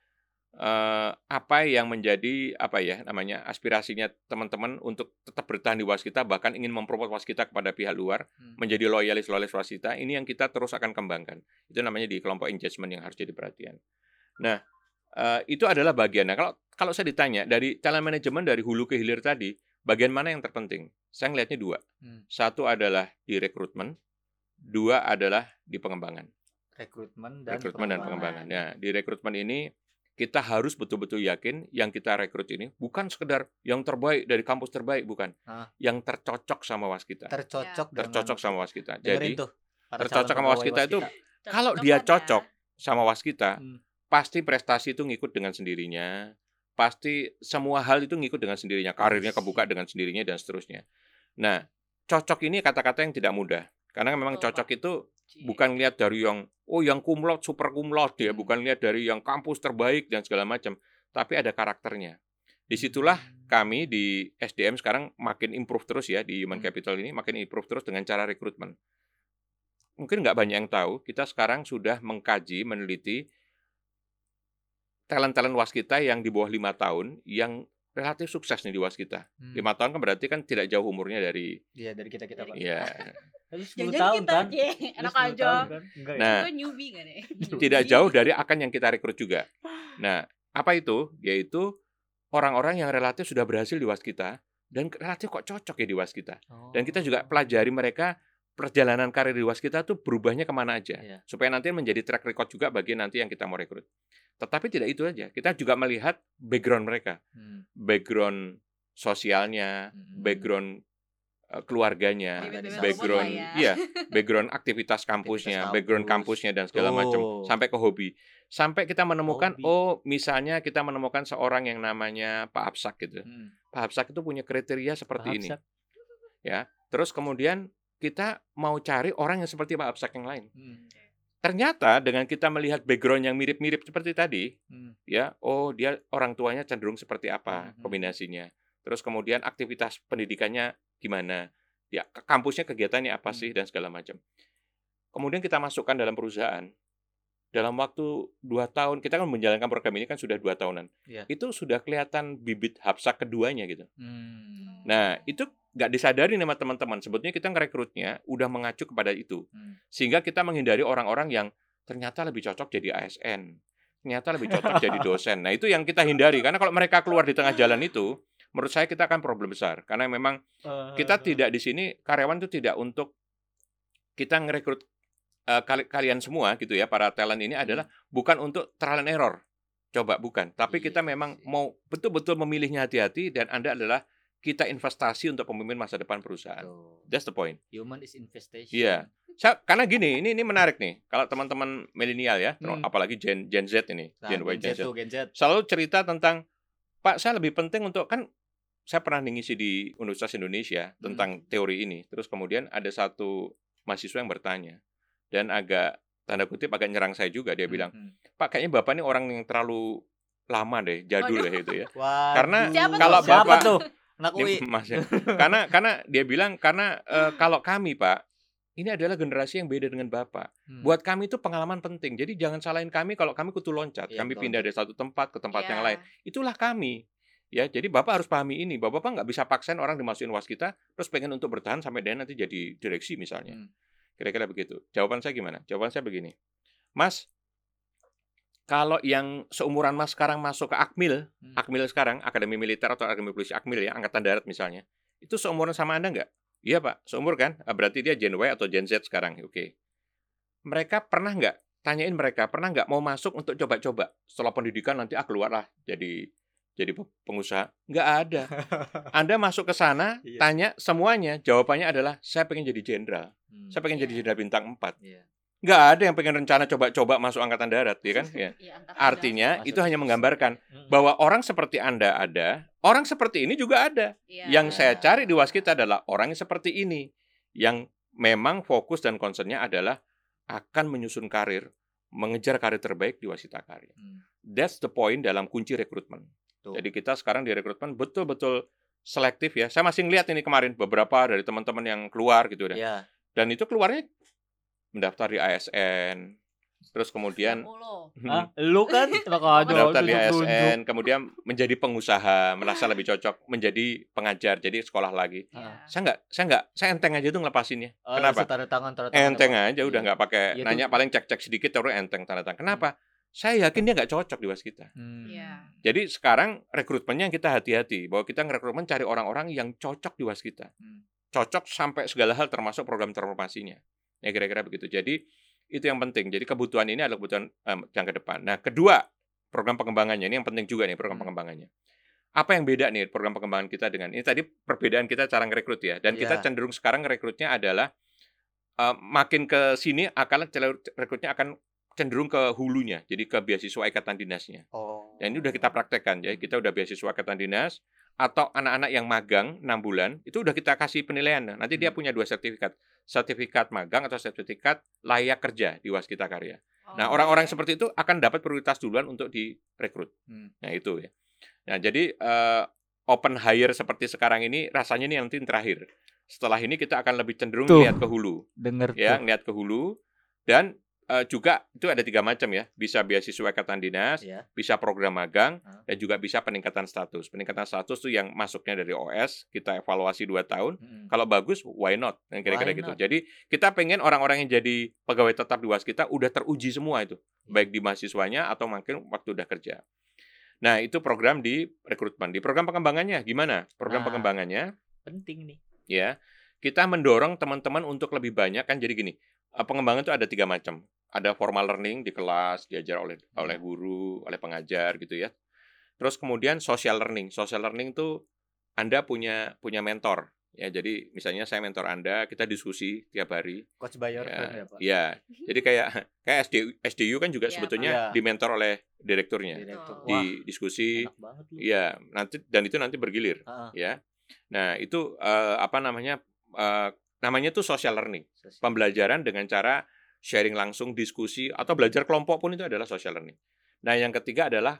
eh, apa yang menjadi apa ya namanya aspirasinya teman-teman untuk tetap bertahan di waskita bahkan ingin mempromot waskita kepada pihak luar Hmm. menjadi loyalis loyalis waskita ini yang kita terus akan kembangkan itu namanya di kelompok engagement yang harus jadi perhatian nah eh, itu adalah bagian nah kalau kalau saya ditanya dari talent management dari hulu ke hilir tadi bagian mana yang terpenting? Saya ngelihatnya dua. Hmm. Satu adalah di rekrutmen, dua adalah di pengembangan. Rekrutmen dan rekrutmen dan pengembangan. pengembangan. Ya, di rekrutmen ini kita harus betul-betul yakin yang kita rekrut ini bukan sekedar yang terbaik dari kampus terbaik, bukan. Ah. Yang tercocok sama waskita. tercocok dengan Tercocok sama waskita. Dengerin Jadi tuh, tercocok sama waskita pegawai itu kalau dia ya. cocok sama waskita, Hmm. pasti prestasi itu ngikut dengan sendirinya. Pasti semua hal itu ngikut dengan sendirinya, karirnya kebuka dengan sendirinya dan seterusnya. Nah, cocok ini kata-kata yang tidak mudah. Karena memang cocok itu bukan lihat dari yang oh yang kumlot super kumlot ya, Hmm. bukan lihat dari yang kampus terbaik dan segala macam, tapi ada karakternya. Di situlah kami di SDM sekarang makin improve terus ya di human Hmm. capital ini makin improve terus dengan cara rekrutmen. Mungkin nggak banyak yang tahu, kita sekarang sudah mengkaji, meneliti talent-talent waskita yang di bawah lima tahun yang relatif sukses nih di waskita. Hmm. Lima tahun kan berarti kan tidak jauh umurnya dari Iya dari kita kita Dari pak. ya Tapi 10 Jangan tahun kita, kan. Lu enak 10 aja. tahun kan? Enggak ya? Nah, newbie nih? tidak jauh dari akan yang kita rekrut juga. Nah, apa itu? Yaitu orang-orang yang relatif sudah berhasil di waskita dan relatif kok cocok ya di waskita. Dan kita juga Oh. pelajari mereka perjalanan karir di waskita tuh berubahnya ke mana aja. Iya. Supaya nanti menjadi track record juga bagi nanti yang kita mau rekrut. Tetapi tidak itu aja. Kita juga melihat background mereka. Hmm. Background sosialnya, Hmm. background eh, keluarganya, Bibit-bibit background ya. iya, background aktivitas kampusnya, Aktivitas background kampus. kampusnya dan segala macam Tuh. sampai ke hobi. Sampai kita menemukan Hobi. oh misalnya kita menemukan seorang yang namanya Pak Absak gitu. Hmm. Pak Absak itu punya kriteria seperti Pak ini. Absak. Terus kemudian kita mau cari orang yang seperti Pak Absak yang lain. Hmm. Ternyata dengan kita melihat background yang mirip-mirip seperti tadi, Hmm. ya, oh dia orang tuanya cenderung seperti apa Mhm. kombinasinya. Terus kemudian aktivitas pendidikannya gimana? Ya, kampusnya kegiatannya apa Hmm. sih dan segala macam. Kemudian kita masukkan dalam perusahaan. Dalam waktu dua tahun, kita kan menjalankan program ini kan sudah dua tahunan. Iya. Itu sudah kelihatan bibit hapsak keduanya gitu. Hmm. Nah, itu nggak disadari sama teman-teman. Sebetulnya kita ngerekrutnya udah mengacu kepada itu. Hmm. Sehingga kita menghindari orang-orang yang ternyata lebih cocok jadi ASN. Ternyata lebih cocok jadi dosen. Nah, itu yang kita hindari. Karena kalau mereka keluar di tengah jalan itu, menurut saya kita akan problem besar. Karena memang kita tidak di sini, karyawan itu tidak untuk kita ngerekrut kali- kalian semua gitu ya, para talent ini adalah bukan untuk trial and error. Coba bukan. Tapi Iya kita memang mau betul-betul memilihnya hati-hati dan Anda adalah kita investasi untuk pemimpin masa depan perusahaan. That's the point. Human is infestation. Iya. Saya, karena gini, ini ini menarik nih. Kalau teman-teman milenial ya, Hmm. apalagi Gen Gen Z ini, Nah, Gen Y, Gen Z Z, Gen Z. selalu cerita tentang Pak, saya lebih penting untuk kan saya pernah ngisi di Universitas Indonesia Hmm. tentang teori ini. Terus kemudian ada satu mahasiswa yang bertanya dan agak tanda kutip agak nyerang saya juga. Dia bilang, Hmm. Pak, kayaknya bapak ini orang yang terlalu lama deh, jadul Waduh. deh itu ya. Waduh. Karena Siapa kalau tuh? Siapa bapak tuh? Anak. Mas ya. karena karena dia bilang karena eh, kalau kami Pak ini adalah generasi yang beda dengan Bapak. Hmm. Buat kami itu pengalaman penting. Jadi jangan salahin kami kalau kami kutu loncat. Iya, kami betul. pindah dari satu tempat ke tempat yang Iya. lain. Itulah kami. Ya, jadi Bapak harus pahami ini. Bapak nggak bisa paksain orang dimasukin waskita terus pengen untuk bertahan sampai dia nanti jadi direksi misalnya. Hmm. Kira-kira begitu. Jawaban saya gimana? Jawaban saya begini. Mas, kalau yang seumuran Mas sekarang masuk ke Akmil, Hmm. Akmil sekarang, Akademi Militer atau Akademi Polisi Akmil ya, Angkatan Darat misalnya, itu seumuran sama Anda nggak? Iya Pak, seumur kan? Ah, Berarti dia Gen Y atau Gen Z sekarang, oke. Mereka pernah nggak, tanyain mereka, pernah nggak mau masuk untuk coba-coba? Setelah pendidikan nanti ah keluarlah jadi jadi pe- pengusaha. Nggak ada. Anda masuk ke sana, Iya. tanya semuanya, jawabannya adalah, saya pengen jadi jenderal. Hmm. Saya pengen Iya. jadi jenderal bintang 4. Iya. Nggak ada yang pengen rencana coba-coba masuk Angkatan Darat, ya kan? Ya. Iya, Artinya, Masuk itu hanya menggambarkan Hmm. bahwa orang seperti Anda ada, orang seperti ini juga ada. Iya. Yang saya cari di Waskita adalah orang yang seperti ini, yang memang fokus dan concernnya adalah akan menyusun karir, mengejar karir terbaik di Waskita Karya. Hmm. That's the point dalam kunci rekrutmen. Tuh. Jadi kita sekarang di rekrutmen betul-betul selektif ya. Saya masih ngeliat ini kemarin beberapa dari teman-teman yang keluar gitu ya. Iya. Dan itu keluarnya mendaftar di ASN, terus kemudian 60. Hah? Lu kan mendaftar di. ASN, kemudian menjadi pengusaha, merasa lebih cocok menjadi pengajar, jadi sekolah lagi. Iya. Saya nggak, saya nggak, saya enteng aja tuh ngelepasinnya. Oh, Kenapa? Tanda tangan, tanda tangan. Enteng Pak. aja, udah Iya. nggak pakai Iya nanya paling cek-cek sedikit terus enteng tanda tangan. Kenapa? Saya yakin dia nggak cocok di waskita. Hmm. Iya. Jadi sekarang rekrutmennya yang kita hati-hati bahwa kita ngerekrutmen cari orang-orang yang cocok di waskita. Hmm. Cocok sampai segala hal termasuk program transformasinya. Ya kira-kira begitu. Jadi itu yang penting. Jadi kebutuhan ini adalah kebutuhan yang ke depan. Nah, kedua, program pengembangannya ini yang penting juga nih program Hmm. pengembangannya. Apa yang beda nih program pengembangan kita dengan ini tadi perbedaan kita cara ngerekrut ya. Dan kita Iya. cenderung sekarang ngerekrutnya adalah eh, makin ke sini akan rekrutnya akan cenderung ke hulunya. Jadi ke beasiswa ikatan dinasnya. Oh. Dan ini udah kita praktekkan ya. Kita udah beasiswa ikatan dinas atau anak-anak yang magang 6 bulan itu udah kita kasih penilaian. Nah, Nanti dia Hmm. punya dua sertifikat. Sertifikat magang atau sertifikat layak kerja di Waskita Karya. Nah, Oh, orang-orang oke. seperti itu akan dapat prioritas duluan untuk direkrut. Hmm. Nah, itu ya. Nah, jadi eh, open hire seperti sekarang ini rasanya ini nanti yang terakhir. Setelah ini kita akan lebih cenderung Tuh. lihat ke hulu Denger ya tuh. ngeliat ke hulu dan eh, juga itu ada tiga macam ya bisa beasiswa ikatan dinas Ya. bisa program magang Hah? dan juga bisa peningkatan status peningkatan status tuh yang masuknya dari OS kita evaluasi dua tahun Mm-mm. kalau bagus why not Dan kira-kira gitu not? jadi kita pengen orang-orang yang jadi pegawai tetap di was kita udah teruji semua itu Iya. baik di mahasiswanya atau mungkin waktu udah kerja nah itu program di rekrutmen di program pengembangannya gimana program Nah. pengembangannya Penting nih. ya kita mendorong teman-teman untuk lebih banyak kan jadi gini eh, pengembangan itu ada tiga macam ada formal learning di kelas diajar oleh oleh guru oleh pengajar gitu ya terus kemudian social learning social learning itu anda punya punya mentor ya jadi misalnya saya mentor anda kita diskusi tiap hari Coach Bayor ya, ya, Pak. ya jadi kayak kayak SDU, SDU kan juga Iya, sebetulnya. Iya. dimentor oleh direkturnya Direktur. Di Wah, diskusi enak banget lu. Iya, nanti dan itu nanti bergilir Heeh. ya. Nah, itu eh, apa namanya? eh, namanya itu social learning. Sosial. Pembelajaran dengan cara sharing langsung, diskusi atau belajar kelompok pun itu adalah social learning. Nah, yang ketiga adalah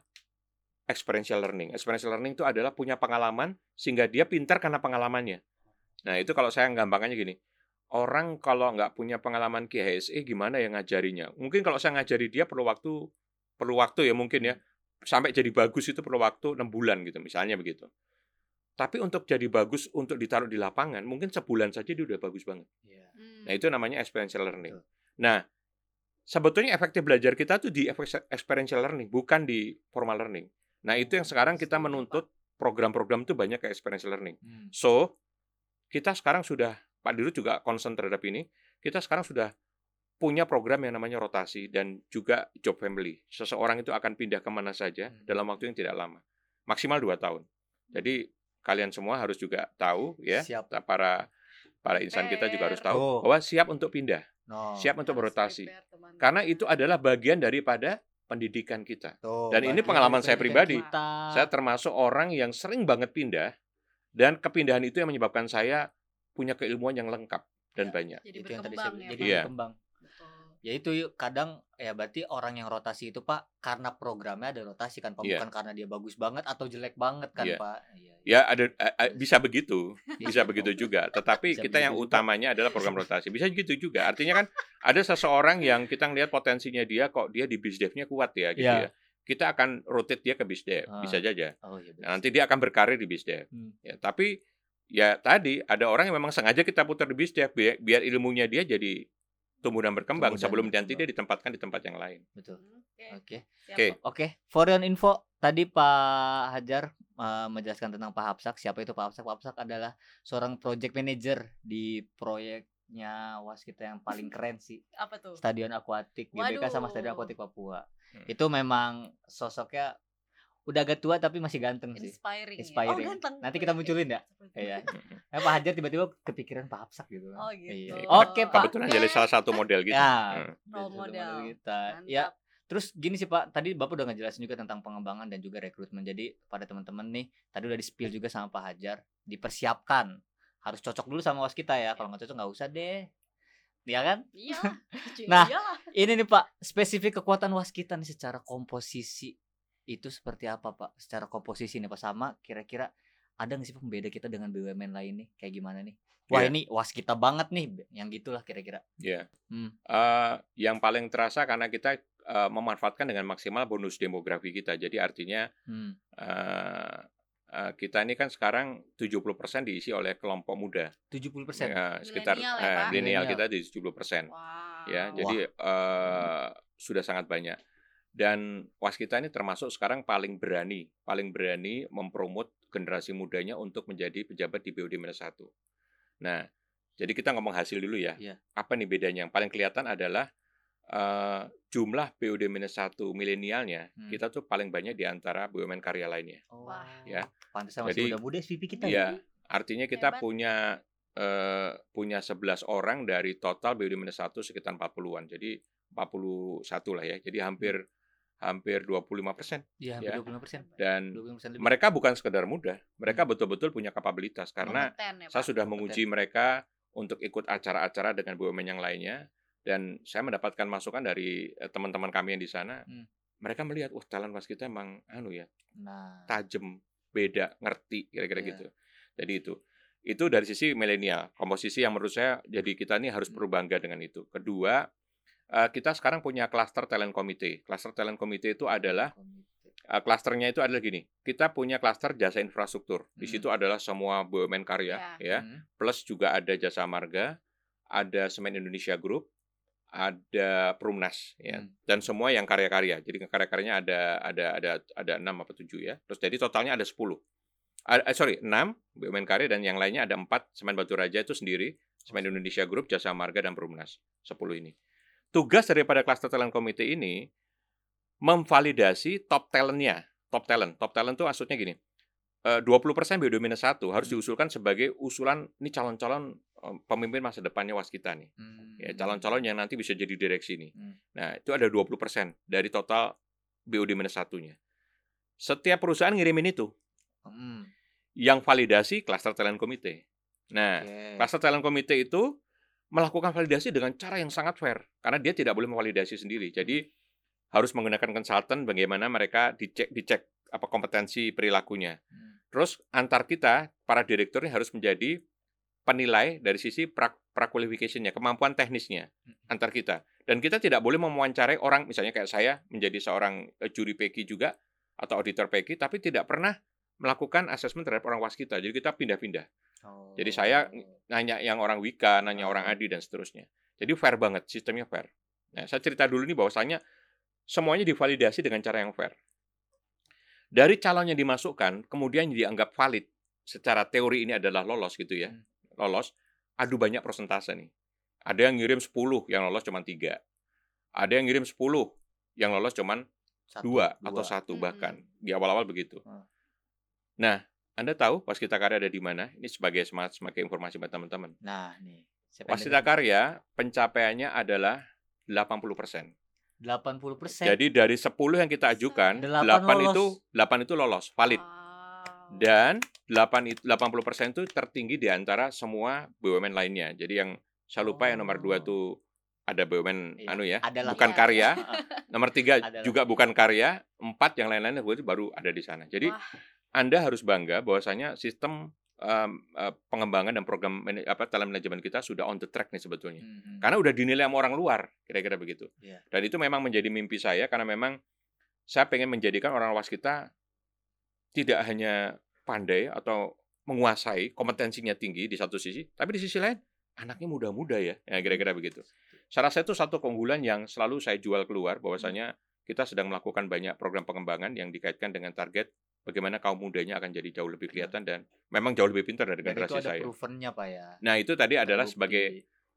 experiential learning. Experiential learning itu adalah punya pengalaman sehingga dia pintar karena pengalamannya. Nah, itu kalau saya gampangnya gini. Orang kalau nggak punya pengalaman KHSE gimana yang ngajarinya? Mungkin kalau saya ngajari dia perlu waktu perlu waktu ya mungkin ya. Sampai jadi bagus itu perlu waktu 6 bulan gitu misalnya begitu. Tapi untuk jadi bagus untuk ditaruh di lapangan mungkin sebulan saja dia udah bagus banget. Hmm. Nah, itu namanya experiential learning. Betul. Nah, sebetulnya efektif belajar kita tuh di experiential learning, bukan di formal learning. Nah, itu yang sekarang kita menuntut program-program itu banyak ke experiential learning. Hmm. So, kita sekarang sudah Pak Dirut juga concern terhadap ini. Kita sekarang sudah punya program yang namanya rotasi dan juga job family. Seseorang itu akan pindah ke mana saja Hmm. dalam waktu yang tidak lama, maksimal dua tahun. Jadi kalian semua harus juga tahu ya, Siap. para para insan kita juga harus tahu Oh. bahwa siap untuk pindah, No. siap untuk berotasi. Karena itu adalah bagian daripada pendidikan kita. Tuh, Dan ini pengalaman saya pribadi. kita. Saya termasuk orang yang sering banget pindah dan kepindahan itu yang menyebabkan saya punya keilmuan yang lengkap dan banyak. jadi itu yang tadi saya ya, jadi. Iya. berkembang. Ya itu kadang ya berarti orang yang rotasi itu Pak karena programnya ada rotasi kan Pak Iya. bukan karena dia bagus banget atau jelek banget kan Iya. Pak. Iya. Ya ada a- a- bisa begitu, bisa begitu juga. Tetapi Bisa kita yang juga. utamanya adalah program rotasi. Bisa gitu juga. Artinya kan ada seseorang yang kita ngelihat potensinya dia kok dia di bisdevnya kuat ya gitu Iya. ya. Kita akan rotate dia ke bisdev, Ah. bisa saja. Oh iya. Nah, nanti dia akan berkarir di bisdev. Hmm. Ya, tapi ya tadi ada orang yang memang sengaja kita putar di bisdev biar, biar ilmunya dia jadi tumbuh dan berkembang Tumbuh dan sebelum nanti berkembang. dia ditempatkan di tempat yang lain. Betul. Oke. Oke. Oke. For your info tadi Pak Hajar uh, menjelaskan tentang Pak Hapsak. Siapa itu Pak Hapsak? Pak Hapsak adalah seorang project manager di proyeknya Waskita yang paling keren sih. Apa tuh? Stadion Akuatik GBK sama Stadion. Akuatik Papua. Hmm. Itu memang sosoknya udah agak tua tapi masih ganteng sih. Inspiring. ya? Inspiring. Oh, ganteng. Nanti kita munculin ya? Iya. Eh, Pak Hajar tiba-tiba kepikiran Pak Hapsak gitu. kan. Oh gitu. Iya. Iya. Oke, Pak. Kebetulan jadi salah satu model gitu. Ya, Hmm. Role jadi model. kita. Mantap. Ya, Terus gini sih Pak, tadi Bapak udah ngejelasin juga tentang pengembangan dan juga rekrutmen. Jadi pada teman-teman nih, tadi udah di-spill juga sama Pak Hajar, dipersiapkan. Harus cocok dulu sama waskita ya. Kalau nggak cocok nggak usah deh. Ya kan? Iya. Nah, iyalah. Ini nih Pak, spesifik kekuatan waskita nih secara komposisi itu seperti apa Pak? Secara komposisi nih Pak sama kira-kira ada nggak sih pembeda kita dengan BUMN lain nih? Kayak gimana nih? Wah Iya. ini waskita banget nih, yang gitulah kira-kira. Ya. Hmm. Eh, yang paling terasa karena kita eh, memanfaatkan dengan maksimal bonus demografi kita. Jadi artinya Hmm. eh, eh, kita ini kan sekarang 70% diisi oleh kelompok muda. 70%. Ya, sekitar Milenial ya, eh, milenial Milenial. kita di 70%. Wow. Ya, jadi eh, sudah sangat banyak. Dan waskita ini termasuk sekarang paling berani, paling berani mempromot generasi mudanya untuk menjadi pejabat di BUD minus satu. Nah, jadi kita ngomong hasil dulu ya. Iya. Apa nih bedanya? Yang paling kelihatan adalah eh, jumlah BUD minus satu milenialnya Hmm. kita tuh paling banyak di antara BUMN karya lainnya. Oh, Wah. Ya. Pantesan masih Jadi- muda-muda SVP kita ya. Iya, artinya kita Hebat. punya eh, punya 11 orang dari total BUD minus satu sekitar 40-an. Jadi 41 lah ya. Jadi hampir hampir 25 persen. Iya, Ya. hampir 25%. Dan 25% lebih. mereka bukan sekedar muda, mereka betul-betul punya kapabilitas karena Kompeten ya, saya Pak. sudah kompeten. menguji mereka untuk ikut acara-acara dengan BUMN yang lainnya dan saya mendapatkan masukan dari eh, teman-teman kami yang di sana. Hmm. Mereka melihat, wah talent was kita emang anu ya, Nah, tajam, beda, ngerti, kira-kira Iya. gitu. Jadi itu. Itu dari sisi milenial, komposisi yang menurut saya jadi kita ini harus Hmm. perlu bangga dengan itu. Kedua, eh, kita sekarang punya cluster talent committee. Cluster talent committee itu adalah Uh, klasternya itu adalah gini, kita punya klaster jasa infrastruktur. Di Hmm. situ adalah semua BUMN karya, ya. Hmm. Plus juga ada jasa marga, ada Semen Indonesia Group, ada Perumnas, ya. Hmm. Dan semua yang karya-karya. Jadi karya-karyanya ada ada ada ada enam apa tujuh ya. Terus jadi totalnya ada 10. Ah, eh, sorry, 6 BUMN karya dan yang lainnya ada 4 Semen Batu Raja itu sendiri, Semen Indonesia Group, Jasa Marga dan Perumnas. 10 ini. Tugas daripada cluster talent committee ini memvalidasi top talentnya. Top talent. Top talent itu maksudnya gini. eh, 20% BUD minus 1 harus Hmm. diusulkan sebagai usulan ini calon-calon eh, pemimpin masa depannya waskita nih. Hmm. Ya, calon-calon yang nanti bisa jadi direksi nih. Hmm. Nah, itu ada 20% dari total BUD minus satunya. Setiap perusahaan ngirimin itu. Hmm. Yang validasi cluster talent committee. Nah, Oke. cluster talent committee itu melakukan validasi dengan cara yang sangat fair karena dia tidak boleh memvalidasi sendiri. Jadi harus menggunakan konsultan bagaimana mereka dicek dicek apa kompetensi perilakunya. Hmm. Terus antar kita para direktur harus menjadi penilai dari sisi pra, qualification-nya, kemampuan teknisnya antar kita. Dan kita tidak boleh mewawancarai orang misalnya kayak saya menjadi seorang eh, juri PK juga atau auditor PK tapi tidak pernah melakukan asesmen terhadap orang waskita. Jadi kita pindah-pindah. Oh. Jadi saya nanya yang orang Wika, nanya orang. Adi dan seterusnya. Jadi fair banget, sistemnya fair. Nah, saya cerita dulu nih bahwasanya semuanya divalidasi dengan cara yang fair. Dari calon yang dimasukkan, kemudian dianggap valid secara teori ini adalah lolos gitu ya. Hmm. Lolos, adu banyak persentase nih. Ada yang ngirim 10, yang lolos cuma tiga. Ada yang ngirim 10, yang lolos cuma Satu, dua atau satu Hmm. bahkan. Di awal-awal begitu. Nah, Anda tahu pas kita karya ada di mana? Ini sebagai semangat sebagai informasi buat teman-teman. Nah, nih. Dengar? karya pencapaiannya adalah 80%. 80%. Jadi dari 10 yang kita ajukan, Delapan 8 lolos. itu 8 itu lolos, valid. Wow. Dan 8 itu 80% itu tertinggi di antara semua BUMN lainnya. Jadi yang saya lupa yang nomor 2 Oh. tuh ada BUMN Iya, anu ya, adalah. bukan Iya. karya. Nomor 3 Adalah. juga bukan karya, 4 yang lain-lainnya itu baru ada di sana. Jadi Wah. Anda harus bangga bahwasanya sistem em, eh, pengembangan dan program mana- apa talent manajemen kita sudah on the track nih sebetulnya. Hmm. Karena udah dinilai sama orang luar, kira-kira begitu. Iya. Dan itu memang menjadi mimpi saya karena memang saya pengen menjadikan orang waskita tidak hanya pandai atau menguasai kompetensinya tinggi di satu sisi, tapi di sisi lain anaknya muda-muda ya, ya kira-kira begitu. Saya rasa itu satu keunggulan yang selalu saya jual keluar bahwasanya kita sedang melakukan banyak program pengembangan yang dikaitkan dengan target bagaimana kaum mudanya akan jadi jauh lebih kelihatan dan memang jauh lebih pintar dari Dan itu generasi ada saya. provennya, Pak ya. Nah, itu tadi adalah Terbukti. sebagai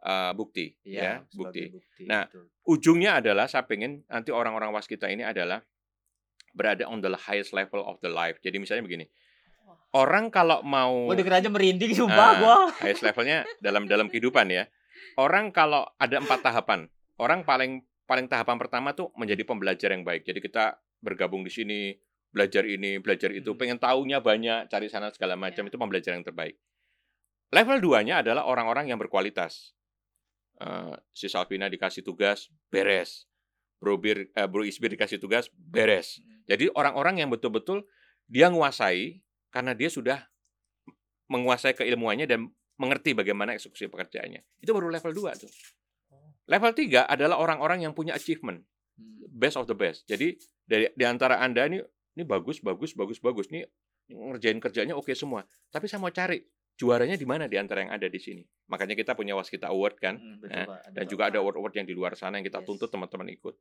uh, bukti Iya, ya, sebagai bukti. bukti. Nah, betul. ujungnya adalah saya pengen nanti orang-orang waskita ini adalah berada on the highest level of the life. Jadi misalnya begini, orang kalau mau denger aja merinding sumpah Ah, gua. highest levelnya dalam dalam kehidupan ya, orang kalau ada empat tahapan, orang paling paling tahapan pertama tuh menjadi pembelajar yang baik. Jadi kita bergabung di sini, belajar ini, belajar itu, Hmm. pengen tahunya banyak, cari sana segala macam Ya. itu pembelajaran yang terbaik. Level 2-nya adalah orang-orang yang berkualitas. Eh, si Salvina dikasih tugas, beres. Bro, Bir, eh, Bro Isbir dikasih tugas, beres. Jadi orang-orang yang betul-betul dia menguasai karena dia sudah menguasai keilmuannya dan mengerti bagaimana eksekusi pekerjaannya. Itu baru level 2 tuh. Level 3 adalah orang-orang yang punya achievement, Hmm. best of the best. Jadi dari di antara Anda ini ini bagus, bagus, bagus, bagus. Nih ngerjain kerjanya oke semua. Tapi saya mau cari juaranya di mana di antara yang ada di sini. Makanya kita punya Waskita Award kan. Hmm, betul, Pak. Dan Pak. juga ada award-award yang di luar sana yang kita Yes. tuntut teman-teman ikut.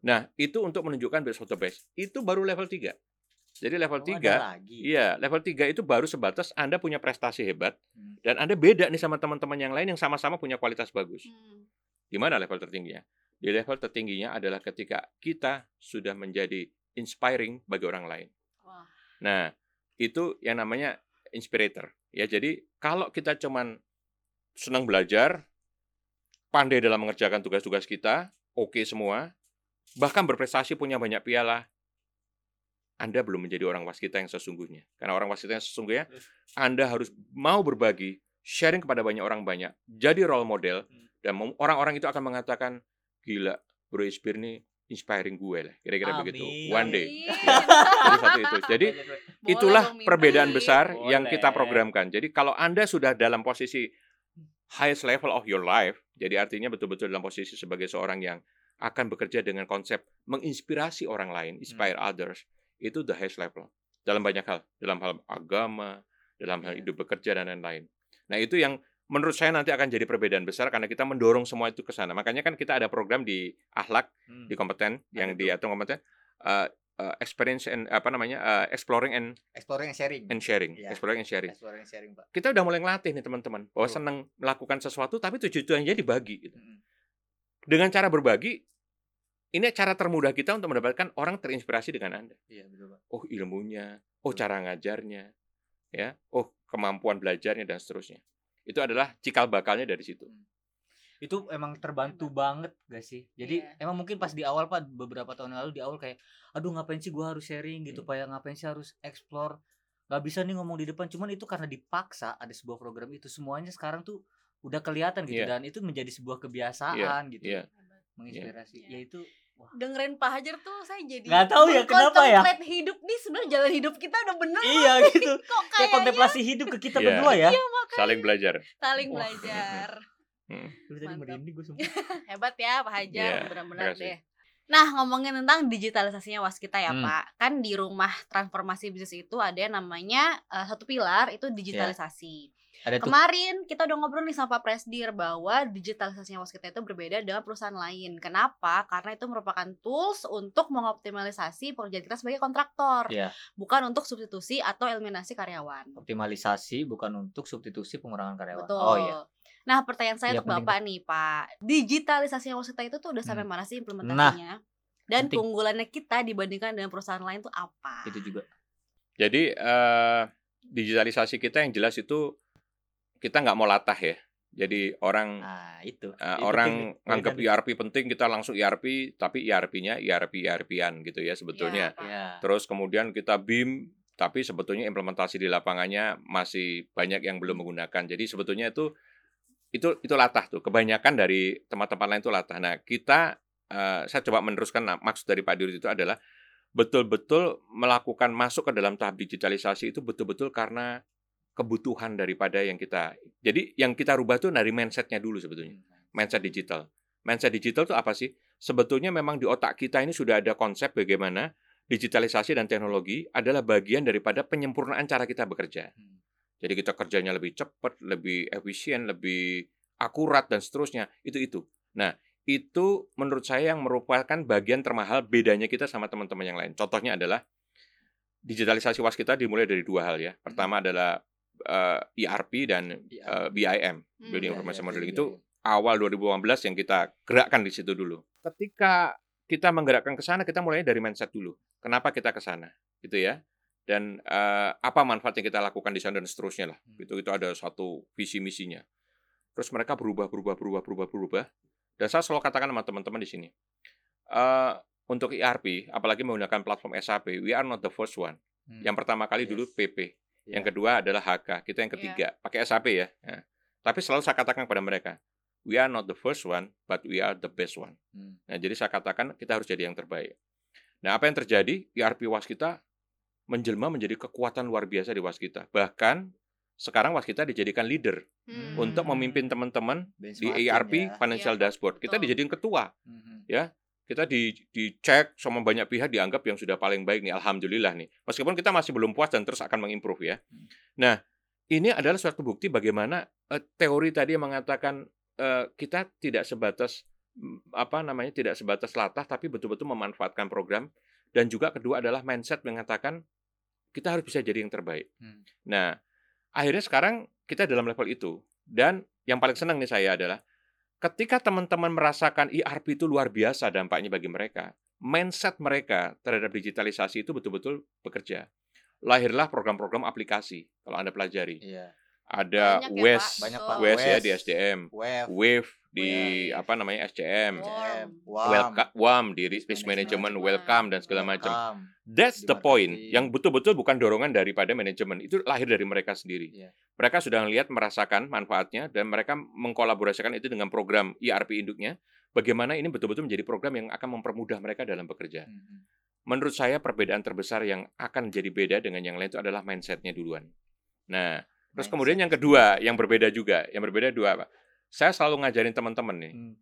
Nah, itu untuk menunjukkan best of the best. Itu baru level 3. Jadi level Oh, 3 ada lagi. Iya, level 3 itu baru sebatas Anda punya prestasi hebat Hmm. dan Anda beda nih sama teman-teman yang lain yang sama-sama punya kualitas bagus. Hmm. Di mana level tertingginya? Di level tertingginya adalah ketika kita sudah menjadi inspiring bagi orang lain. Wah. Nah, itu yang namanya inspirator. Ya, jadi kalau kita cuman senang belajar, pandai dalam mengerjakan tugas-tugas kita, oke semua, bahkan berprestasi punya banyak piala, Anda belum menjadi orang waskita yang sesungguhnya. Karena orang waskita yang sesungguhnya, Anda harus mau berbagi, sharing kepada banyak orang banyak, jadi role model, dan mem- orang-orang itu akan mengatakan, gila, Bro Ispir nih inspiring gue lah. Kira-kira begitu. One day. Amin. Jadi satu itu. Jadi Boleh itulah perbedaan besar yang kita Boleh. programkan. Jadi kalau Anda sudah dalam posisi highest level of your life, jadi artinya betul-betul dalam posisi sebagai seorang yang akan bekerja dengan konsep menginspirasi orang lain, inspire Hmm. others, itu the highest level. Dalam banyak hal, dalam hal agama, dalam hal Iya. hidup bekerja dan lain-lain. Nah, itu yang menurut saya nanti akan jadi perbedaan besar karena kita mendorong semua itu ke sana. Makanya kan kita ada program di akhlak Hmm. di kompeten yang Apa di atom kompeten uh, uh, experience and apa namanya uh, exploring and exploring and sharing. and sharing Iya. exploring and sharing Exploring and sharing, Pak. kita udah mulai ngelatih nih teman-teman bahwa Betul. senang melakukan sesuatu tapi tujuannya dibagi gitu. Mm-mm. dengan cara berbagi ini cara termudah kita untuk mendapatkan orang terinspirasi dengan anda Iya, betul, Pak. oh ilmunya oh Betul. cara ngajarnya ya oh kemampuan belajarnya dan seterusnya itu adalah cikal bakalnya dari situ Itu emang terbantu banget gak sih? Jadi Iya. emang mungkin pas di awal Pak beberapa tahun yang lalu di awal kayak aduh ngapain sih gua harus sharing gitu, Hmm. Pak ya ngapain sih harus explore nggak bisa nih ngomong di depan cuman itu karena dipaksa ada sebuah program itu semuanya sekarang tuh udah kelihatan gitu Iya. dan itu menjadi sebuah kebiasaan gitu iya. menginspirasi Iya. ya itu dengerin Pak Hajar tuh saya jadi Nggak tahu ya, kenapa ya? hidup nih sebenarnya jalan hidup kita udah bener iya gitu. Kok kayak kayaknya? kontemplasi hidup ke kita Iya. berdua ya. Saling belajar. Saling belajar. Hmm. Tadi merinding gue semua. Hebat ya Pak Hajar. Iya, benar-benar deh. Nah ngomongin tentang digitalisasinya waskita ya Hmm. Pak. Kan di rumah transformasi bisnis itu ada yang namanya eh, satu pilar itu digitalisasi ada tuh Kemarin kita udah ngobrol nih sama Pak Presdir bahwa digitalisasinya waskita itu berbeda dengan perusahaan lain. Kenapa? Karena itu merupakan tools untuk mengoptimalisasi pekerjaan kita sebagai kontraktor, Iya. bukan untuk substitusi atau eliminasi karyawan. optimalisasi bukan untuk substitusi pengurangan karyawan Betul. oh iya Nah, pertanyaan saya Iya, untuk penting Bapak nih, Pak. Digitalisasinya waskita itu tuh udah sampai Hmm. mana sih implementasinya? Dan penting. keunggulannya kita dibandingkan dengan perusahaan lain tuh apa? itu juga jadi eh, digitalisasi kita yang jelas itu kita nggak mau latah ya jadi orang nah itu Uh, Itu orang nih, nganggap poin ERP penting kita langsung ERP tapi ERP-nya ERP ERP-an gitu ya sebetulnya. Pak. ya Terus kemudian kita BIM tapi sebetulnya implementasi di lapangannya masih banyak yang belum menggunakan. Jadi sebetulnya itu itu itu latah tuh. Kebanyakan dari tempat-tempat lain itu latah. Nah, kita eh, saya coba meneruskan nah, maksud dari Pak Dirut itu adalah betul-betul melakukan masuk ke dalam tahap digitalisasi itu betul-betul karena kebutuhan daripada yang kita. Jadi yang kita rubah tuh dari mindsetnya dulu sebetulnya mindset digital. Mindset digital itu apa sih? Sebetulnya memang di otak kita ini sudah ada konsep bagaimana digitalisasi dan teknologi adalah bagian daripada penyempurnaan cara kita bekerja. Hmm. Jadi kita kerjanya lebih cepat, lebih efisien, lebih akurat dan seterusnya. Itu itu. Nah, itu menurut saya yang merupakan bagian termahal bedanya kita sama teman-teman yang lain. Contohnya adalah digitalisasi was kita dimulai dari dua hal ya. Pertama adalah eh, ERP dan eh, BIM, Hmm. Building Information Modeling itu awal 2018 yang kita gerakkan di situ dulu. Ketika kita menggerakkan ke sana, kita mulai dari mindset dulu. Kenapa kita ke sana, gitu ya? Dan eh, apa manfaat yang kita lakukan di sana dan seterusnya lah. Hmm. Gitu itu ada satu visi misinya. Terus mereka berubah, berubah, berubah, berubah, berubah. Dan saya selalu katakan sama teman-teman di sini, eh untuk ERP, apalagi menggunakan platform SAP, we are not the first one. Hmm. Yang pertama kali Yes. dulu PP. Yang kedua adalah HK, kita yang Iya. ketiga pakai SAP ya. Nah, tapi selalu saya katakan kepada mereka, we are not the first one, but we are the best one. Hmm. Nah, jadi saya katakan kita harus jadi yang terbaik. Nah, apa yang terjadi? ERP was kita menjelma menjadi kekuatan luar biasa di was kita. Bahkan sekarang was kita dijadikan leader Hmm. untuk memimpin teman-teman di ERP ya. Financial Iya, Dashboard. Kita betul. dijadiin ketua Mhm. Kita di dicek sama banyak pihak dianggap yang sudah paling baik nih alhamdulillah nih meskipun kita masih belum puas dan terus akan mengimprove ya Hmm. nah ini adalah suatu bukti bagaimana eh, teori tadi yang mengatakan eh, kita tidak sebatas apa namanya tidak sebatas latah tapi betul-betul memanfaatkan program dan juga kedua adalah mindset mengatakan kita harus bisa jadi yang terbaik. Hmm. Nah, akhirnya sekarang kita dalam level itu dan yang paling senang nih saya adalah ketika teman-teman merasakan ERP itu luar biasa dampaknya bagi mereka, mindset mereka terhadap digitalisasi itu betul-betul bekerja. Lahirlah program-program aplikasi kalau Anda pelajari. Iya. Ada Banyak ya, WES, Pak. Banyak. Pak. WES ya WES. di SDM, Wave, Wave di apa namanya SCM. Wow. Welcome, WAM di risk management, management. welcome dan segala macam. That's the point. Yang betul-betul bukan dorongan daripada manajemen. Itu lahir dari mereka sendiri. Iya. Mereka sudah melihat, merasakan manfaatnya, dan mereka mengkolaborasikan itu dengan program ERP induknya. Bagaimana ini betul-betul menjadi program yang akan mempermudah mereka dalam bekerja. Mhm. Menurut saya perbedaan terbesar yang akan jadi beda dengan yang lain itu adalah mindsetnya duluan. Nah, terus Mindset. kemudian yang kedua, yang berbeda juga. Yang berbeda dua, Pak. Saya selalu ngajarin teman-teman nih. Hmm.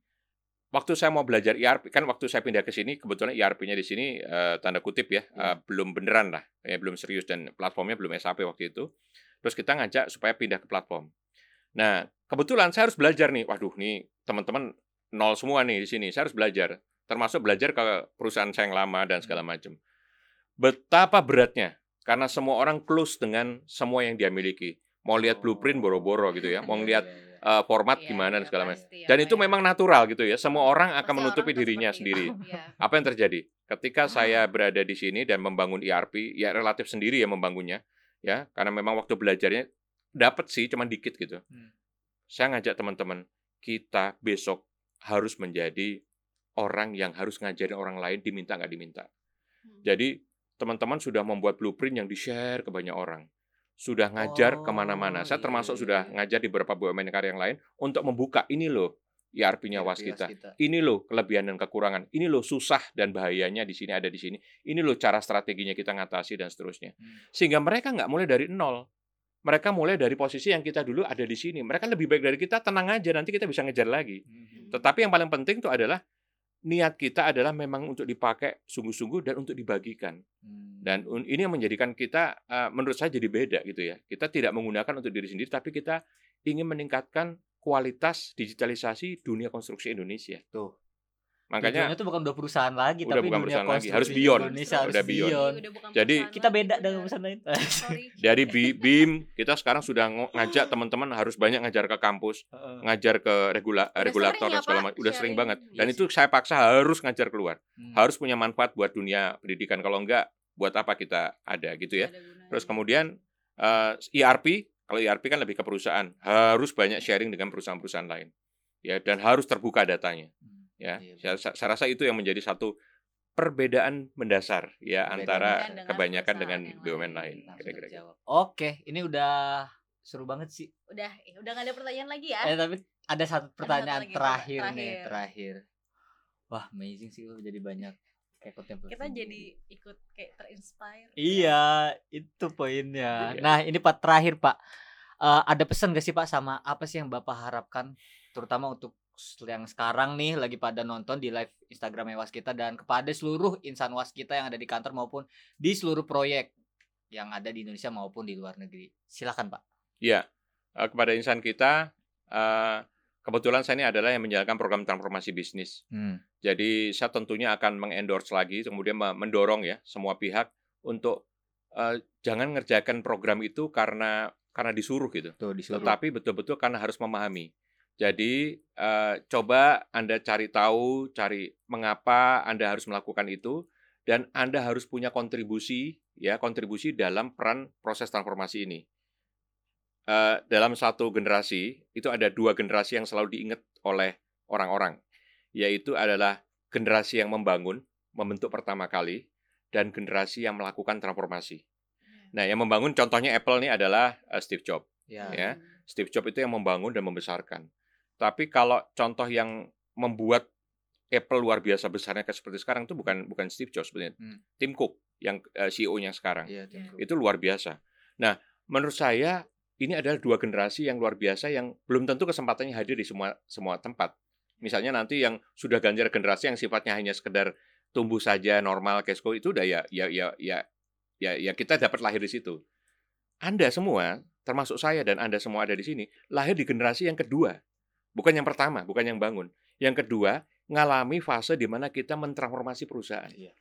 Waktu saya mau belajar ERP, kan waktu saya pindah ke sini, kebetulan ERP-nya di sini eh, tanda kutip ya, eh, belum beneran lah, ya belum serius dan platformnya belum SAP waktu itu. Terus kita ngajak supaya pindah ke platform. Nah, kebetulan saya harus belajar nih. Waduh, nih teman-teman nol semua nih di sini. Saya harus belajar, termasuk belajar ke perusahaan saya yang lama dan segala macam. Betapa beratnya karena semua orang close dengan semua yang dia miliki. Mau lihat blueprint boro-boro gitu ya, mau Iya, lihat iya, iya. eh, format Iya, gimana dan iya, segala macam. pasti ya, Dan itu memang natural gitu ya. Semua orang akan menutupi orang dirinya sendiri. Iya. Apa yang terjadi? Ketika saya berada di sini dan membangun ERP, ya relatif sendiri ya membangunnya, ya karena memang waktu belajarnya dapat sih, cuman dikit gitu. Hmm. Saya ngajak teman-teman, kita besok harus menjadi orang yang harus ngajarin orang lain diminta nggak diminta. Hmm. Jadi teman-teman sudah membuat blueprint yang di-share ke banyak orang. Sudah ngajar Oh, ke mana-mana. Saya iya, termasuk iya, sudah iya. ngajar di beberapa BUMN karya yang lain untuk membuka ini loh ERP-nya ERP Waskita. Ini loh kelebihan dan kekurangan. Ini loh susah dan bahayanya di sini ada di sini. Ini loh cara strateginya kita ngatasi dan seterusnya. Hmm. Sehingga mereka nggak mulai dari nol. Mereka mulai dari posisi yang kita dulu ada di sini. Mereka lebih baik dari kita, tenang aja nanti kita bisa ngejar lagi. Mhm. Tetapi yang paling penting itu adalah niat kita adalah memang untuk dipakai sungguh-sungguh dan untuk dibagikan. Hmm. Dan un- ini yang menjadikan kita eh, menurut saya jadi beda gitu ya. Kita tidak menggunakan untuk diri sendiri tapi kita ingin meningkatkan kualitas digitalisasi dunia konstruksi Indonesia. Tuh. Makanya itu bukan dua perusahaan lagi, Udah tapi bukan dunia perusahaan lagi, harus beyond. Indonesia harus Udah beyond. beyond. Udah bukan Jadi, Kita lagi, beda dengan perusahaan lain. Dari Bi- BIM kita sekarang sudah ngajak teman-teman harus banyak ngajar ke kampus, ngajar ke regula Udah regulator sering dan ya, segala macam. Udah sering sharing. banget. Iya Dan itu saya paksa harus ngajar keluar. Hmm. Harus punya manfaat buat dunia pendidikan. Kalau enggak, buat apa kita ada gitu ya. Terus kemudian eh, ERP, kalau ERP kan lebih ke perusahaan, harus banyak sharing dengan perusahaan-perusahaan lain. Ya, dan harus terbuka datanya. Hmm. Ya, Iya, saya, saya rasa itu yang menjadi satu perbedaan mendasar ya Perbedaan antara dengan kebanyakan dengan yang BUMN lain. Kira-kira. gitu. Oke, ini udah seru banget sih. udah eh, udah gak ada pertanyaan lagi ya. Eh tapi ada satu pertanyaan lagi, terakhir, terakhir. nih, terakhir. Wah, amazing sih lo jadi banyak kayak kontemplasi. Kita jadi ikut kayak terinspire. Iya, itu poinnya. Iya. Nah, ini Pak terakhir, Pak. Eh, ada pesan gak sih Pak sama apa sih yang Bapak harapkan terutama untuk yang sekarang nih lagi pada nonton di live Instagram Waskita dan kepada seluruh insan Waskita yang ada di kantor maupun di seluruh proyek yang ada di Indonesia maupun di luar negeri. Silakan, Pak. Iya, eh, kepada insan kita, eh, kebetulan saya ini adalah yang menjalankan program transformasi bisnis. Hmm. Jadi saya tentunya akan mengendorse lagi, kemudian me- mendorong ya semua pihak untuk eh, jangan ngerjakan program itu karena karena disuruh gitu, Tuh disuruh. tetapi betul-betul karena harus memahami. Jadi eh, coba Anda cari tahu, cari mengapa Anda harus melakukan itu, dan Anda harus punya kontribusi ya kontribusi dalam peran proses transformasi ini. Eh, dalam satu generasi itu ada dua generasi yang selalu diingat oleh orang-orang, yaitu adalah generasi yang membangun, membentuk pertama kali, dan generasi yang melakukan transformasi. Nah, yang membangun contohnya Apple ini adalah eh, Steve Jobs. Ya. ya. Steve Jobs itu yang membangun dan membesarkan. Tapi kalau contoh yang membuat Apple luar biasa besarnya kayak seperti sekarang itu bukan bukan Steve Jobs sebenarnya. Hmm. Tim Cook yang eh, CEO-nya sekarang. Iya, Tim Cook. Itu luar biasa. Nah, menurut saya ini adalah dua generasi yang luar biasa yang belum tentu kesempatannya hadir di semua semua tempat. Misalnya nanti yang sudah ganjar generasi yang sifatnya hanya sekedar tumbuh saja normal cashflow itu udah ya ya ya ya ya, ya kita dapat lahir di situ. Anda semua, termasuk saya dan Anda semua ada di sini, lahir di generasi yang kedua. Bukan yang pertama, bukan yang bangun. Yang kedua, ngalami fase di mana kita mentransformasi perusahaan. Iya.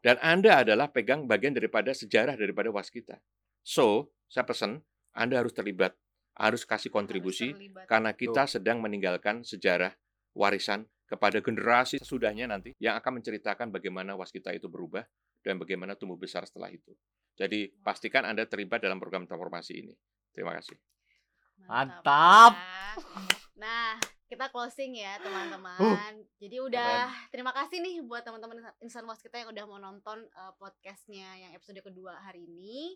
Dan Anda adalah pegang bagian daripada sejarah daripada waskita. So, saya pesan Anda harus terlibat, harus kasih kontribusi Harus terlibat. karena kita sedang meninggalkan sejarah warisan kepada generasi sesudahnya nanti yang akan menceritakan bagaimana waskita itu berubah dan bagaimana tumbuh besar setelah itu. Jadi pastikan Anda terlibat dalam program transformasi ini. Terima kasih. Mantap. ya. Nah, kita closing ya teman-teman. Uh, Jadi udah terima kasih nih buat teman-teman insan was kita yang udah mau nonton eh, podcastnya yang episode kedua hari ini.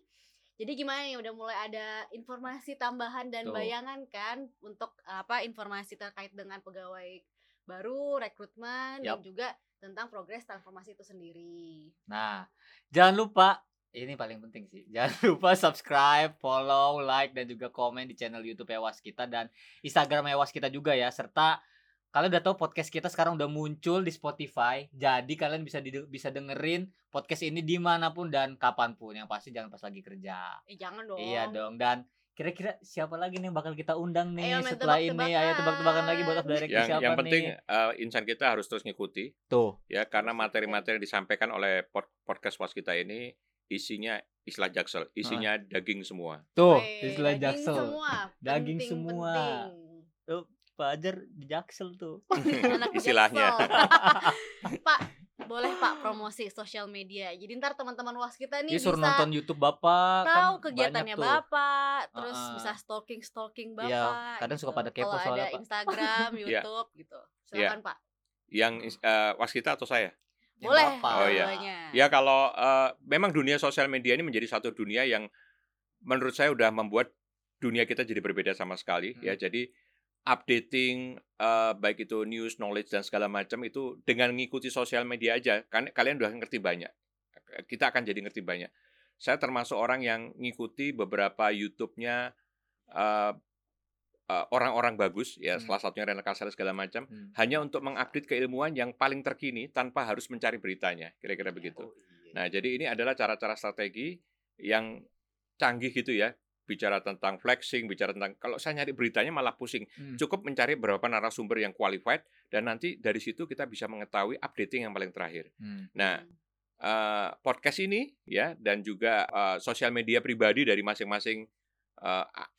Jadi gimana nih udah mulai ada informasi tambahan dan Tuh. bayangan kan untuk apa informasi terkait dengan pegawai baru, rekrutmen dan Yap. juga tentang progres transformasi itu sendiri. Nah, jangan lupa ini paling penting sih. Jangan lupa subscribe, follow, like dan juga komen di channel YouTube Ewas kita dan Instagram Ewas kita juga ya. Serta kalian udah tahu podcast kita sekarang udah muncul di Spotify. Jadi kalian bisa di- bisa dengerin podcast ini di mana pun dan kapan pun. Yang pasti jangan pas lagi kerja. Eh jangan dong. Iya dong. Dan kira-kira siapa lagi nih yang bakal kita undang nih Ayo, setelah ini? Ayo tebak-tebakan. lagi buat director Yang siapa yang penting nih? eh, insan kita harus terus ngikuti Tuh. ya karena materi-materi yang disampaikan oleh pod- podcast waskita ini isinya istilah jaksel, isinya daging semua. Tuh, istilah daging jaksel. Semua. Daging Penting, semua. penting. Pak Ajar di jaksel tuh. Anak Istilahnya. Jaksel. Pak, boleh Pak promosi sosial media. Jadi ntar teman-teman was kita nih Dia suruh bisa nonton YouTube Bapak tahu kan kegiatannya tuh. Bapak, terus Heeh. bisa stalking-stalking Bapak. Iya, kadang suka gitu. pada kepo Kalau soalnya, ada Pak. Instagram, Iya. YouTube gitu. Silakan Pak. Yang eh, waskita atau saya? Boleh. Bapak. Oh, iya. Ya kalau eh, memang dunia sosial media ini menjadi satu dunia yang menurut saya udah membuat dunia kita jadi berbeda sama sekali Hmm. ya. Jadi updating eh, baik itu news, knowledge dan segala macam itu dengan mengikuti sosial media aja kan kalian udah ngerti banyak. Kita akan jadi ngerti banyak. Saya termasuk orang yang ngikuti beberapa YouTube-nya eh, orang-orang bagus ya, Hmm. salah satunya Renal Kasar segala macam Hmm. hanya untuk mengupdate keilmuan yang paling terkini tanpa harus mencari beritanya, kira-kira begitu. Oh, iya. Nah, jadi ini adalah cara-cara strategi yang canggih gitu ya. Bicara tentang flexing, bicara tentang kalau saya nyari beritanya malah pusing. Hmm. Cukup mencari beberapa narasumber yang qualified dan nanti dari situ kita bisa mengetahui updating yang paling terakhir. Hmm. Nah, eh, podcast ini ya dan juga eh, sosial media pribadi dari masing-masing eh,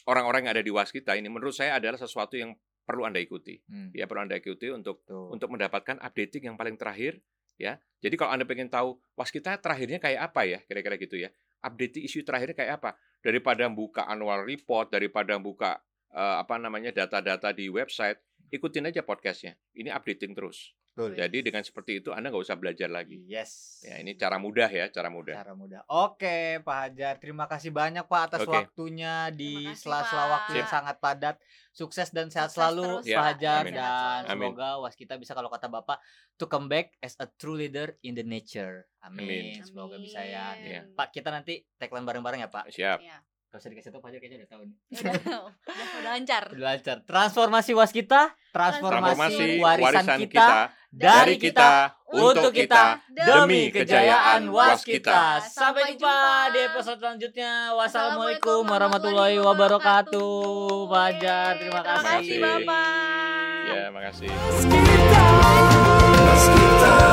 orang-orang yang ada di Waskita ini menurut saya adalah sesuatu yang perlu Anda ikuti. Hmm. Ya perlu Anda ikuti untuk Tuh. untuk mendapatkan updating yang paling terakhir ya. Jadi kalau Anda pengen tahu waskita terakhirnya kayak apa ya, kira-kira gitu ya. Update isu terakhirnya kayak apa? Daripada buka annual report, daripada buka eh, apa namanya data-data di website, ikutin aja podcastnya. Ini updating terus. Betul. Jadi dengan seperti itu Anda nggak usah belajar lagi. Yes. Ya ini cara mudah ya, cara mudah. Cara mudah. Oke, Pak Hajar. Terima kasih banyak Pak atas Oke. waktunya di sela-sela waktu yang sangat padat. Sukses dan sehat Sukses selalu terus, Ya, Pak. Hajar amin. dan selalu. semoga was kita bisa kalau kata Bapak to come back as a true leader in the nature. Amin. Amin. Semoga bisa ya. Iya. Pak, kita nanti tagline bareng-bareng ya, Pak. Siap. Iya. Gak usah dikasih tahu Pak Hajar kayaknya udah tahu nih. Udah, udah, udah lancar. Udah lancar. Transformasi was kita, transformasi, Transformasi warisan, warisan kita, dari kita, untuk kita, demi kejayaan was kita. Sampai jumpa di episode selanjutnya. Wassalamualaikum warahmatullahi wabarakatuh. Pak Hajar, terima Terima kasih. kasih Bapak. Ya, makasih. Waskita, Waskita.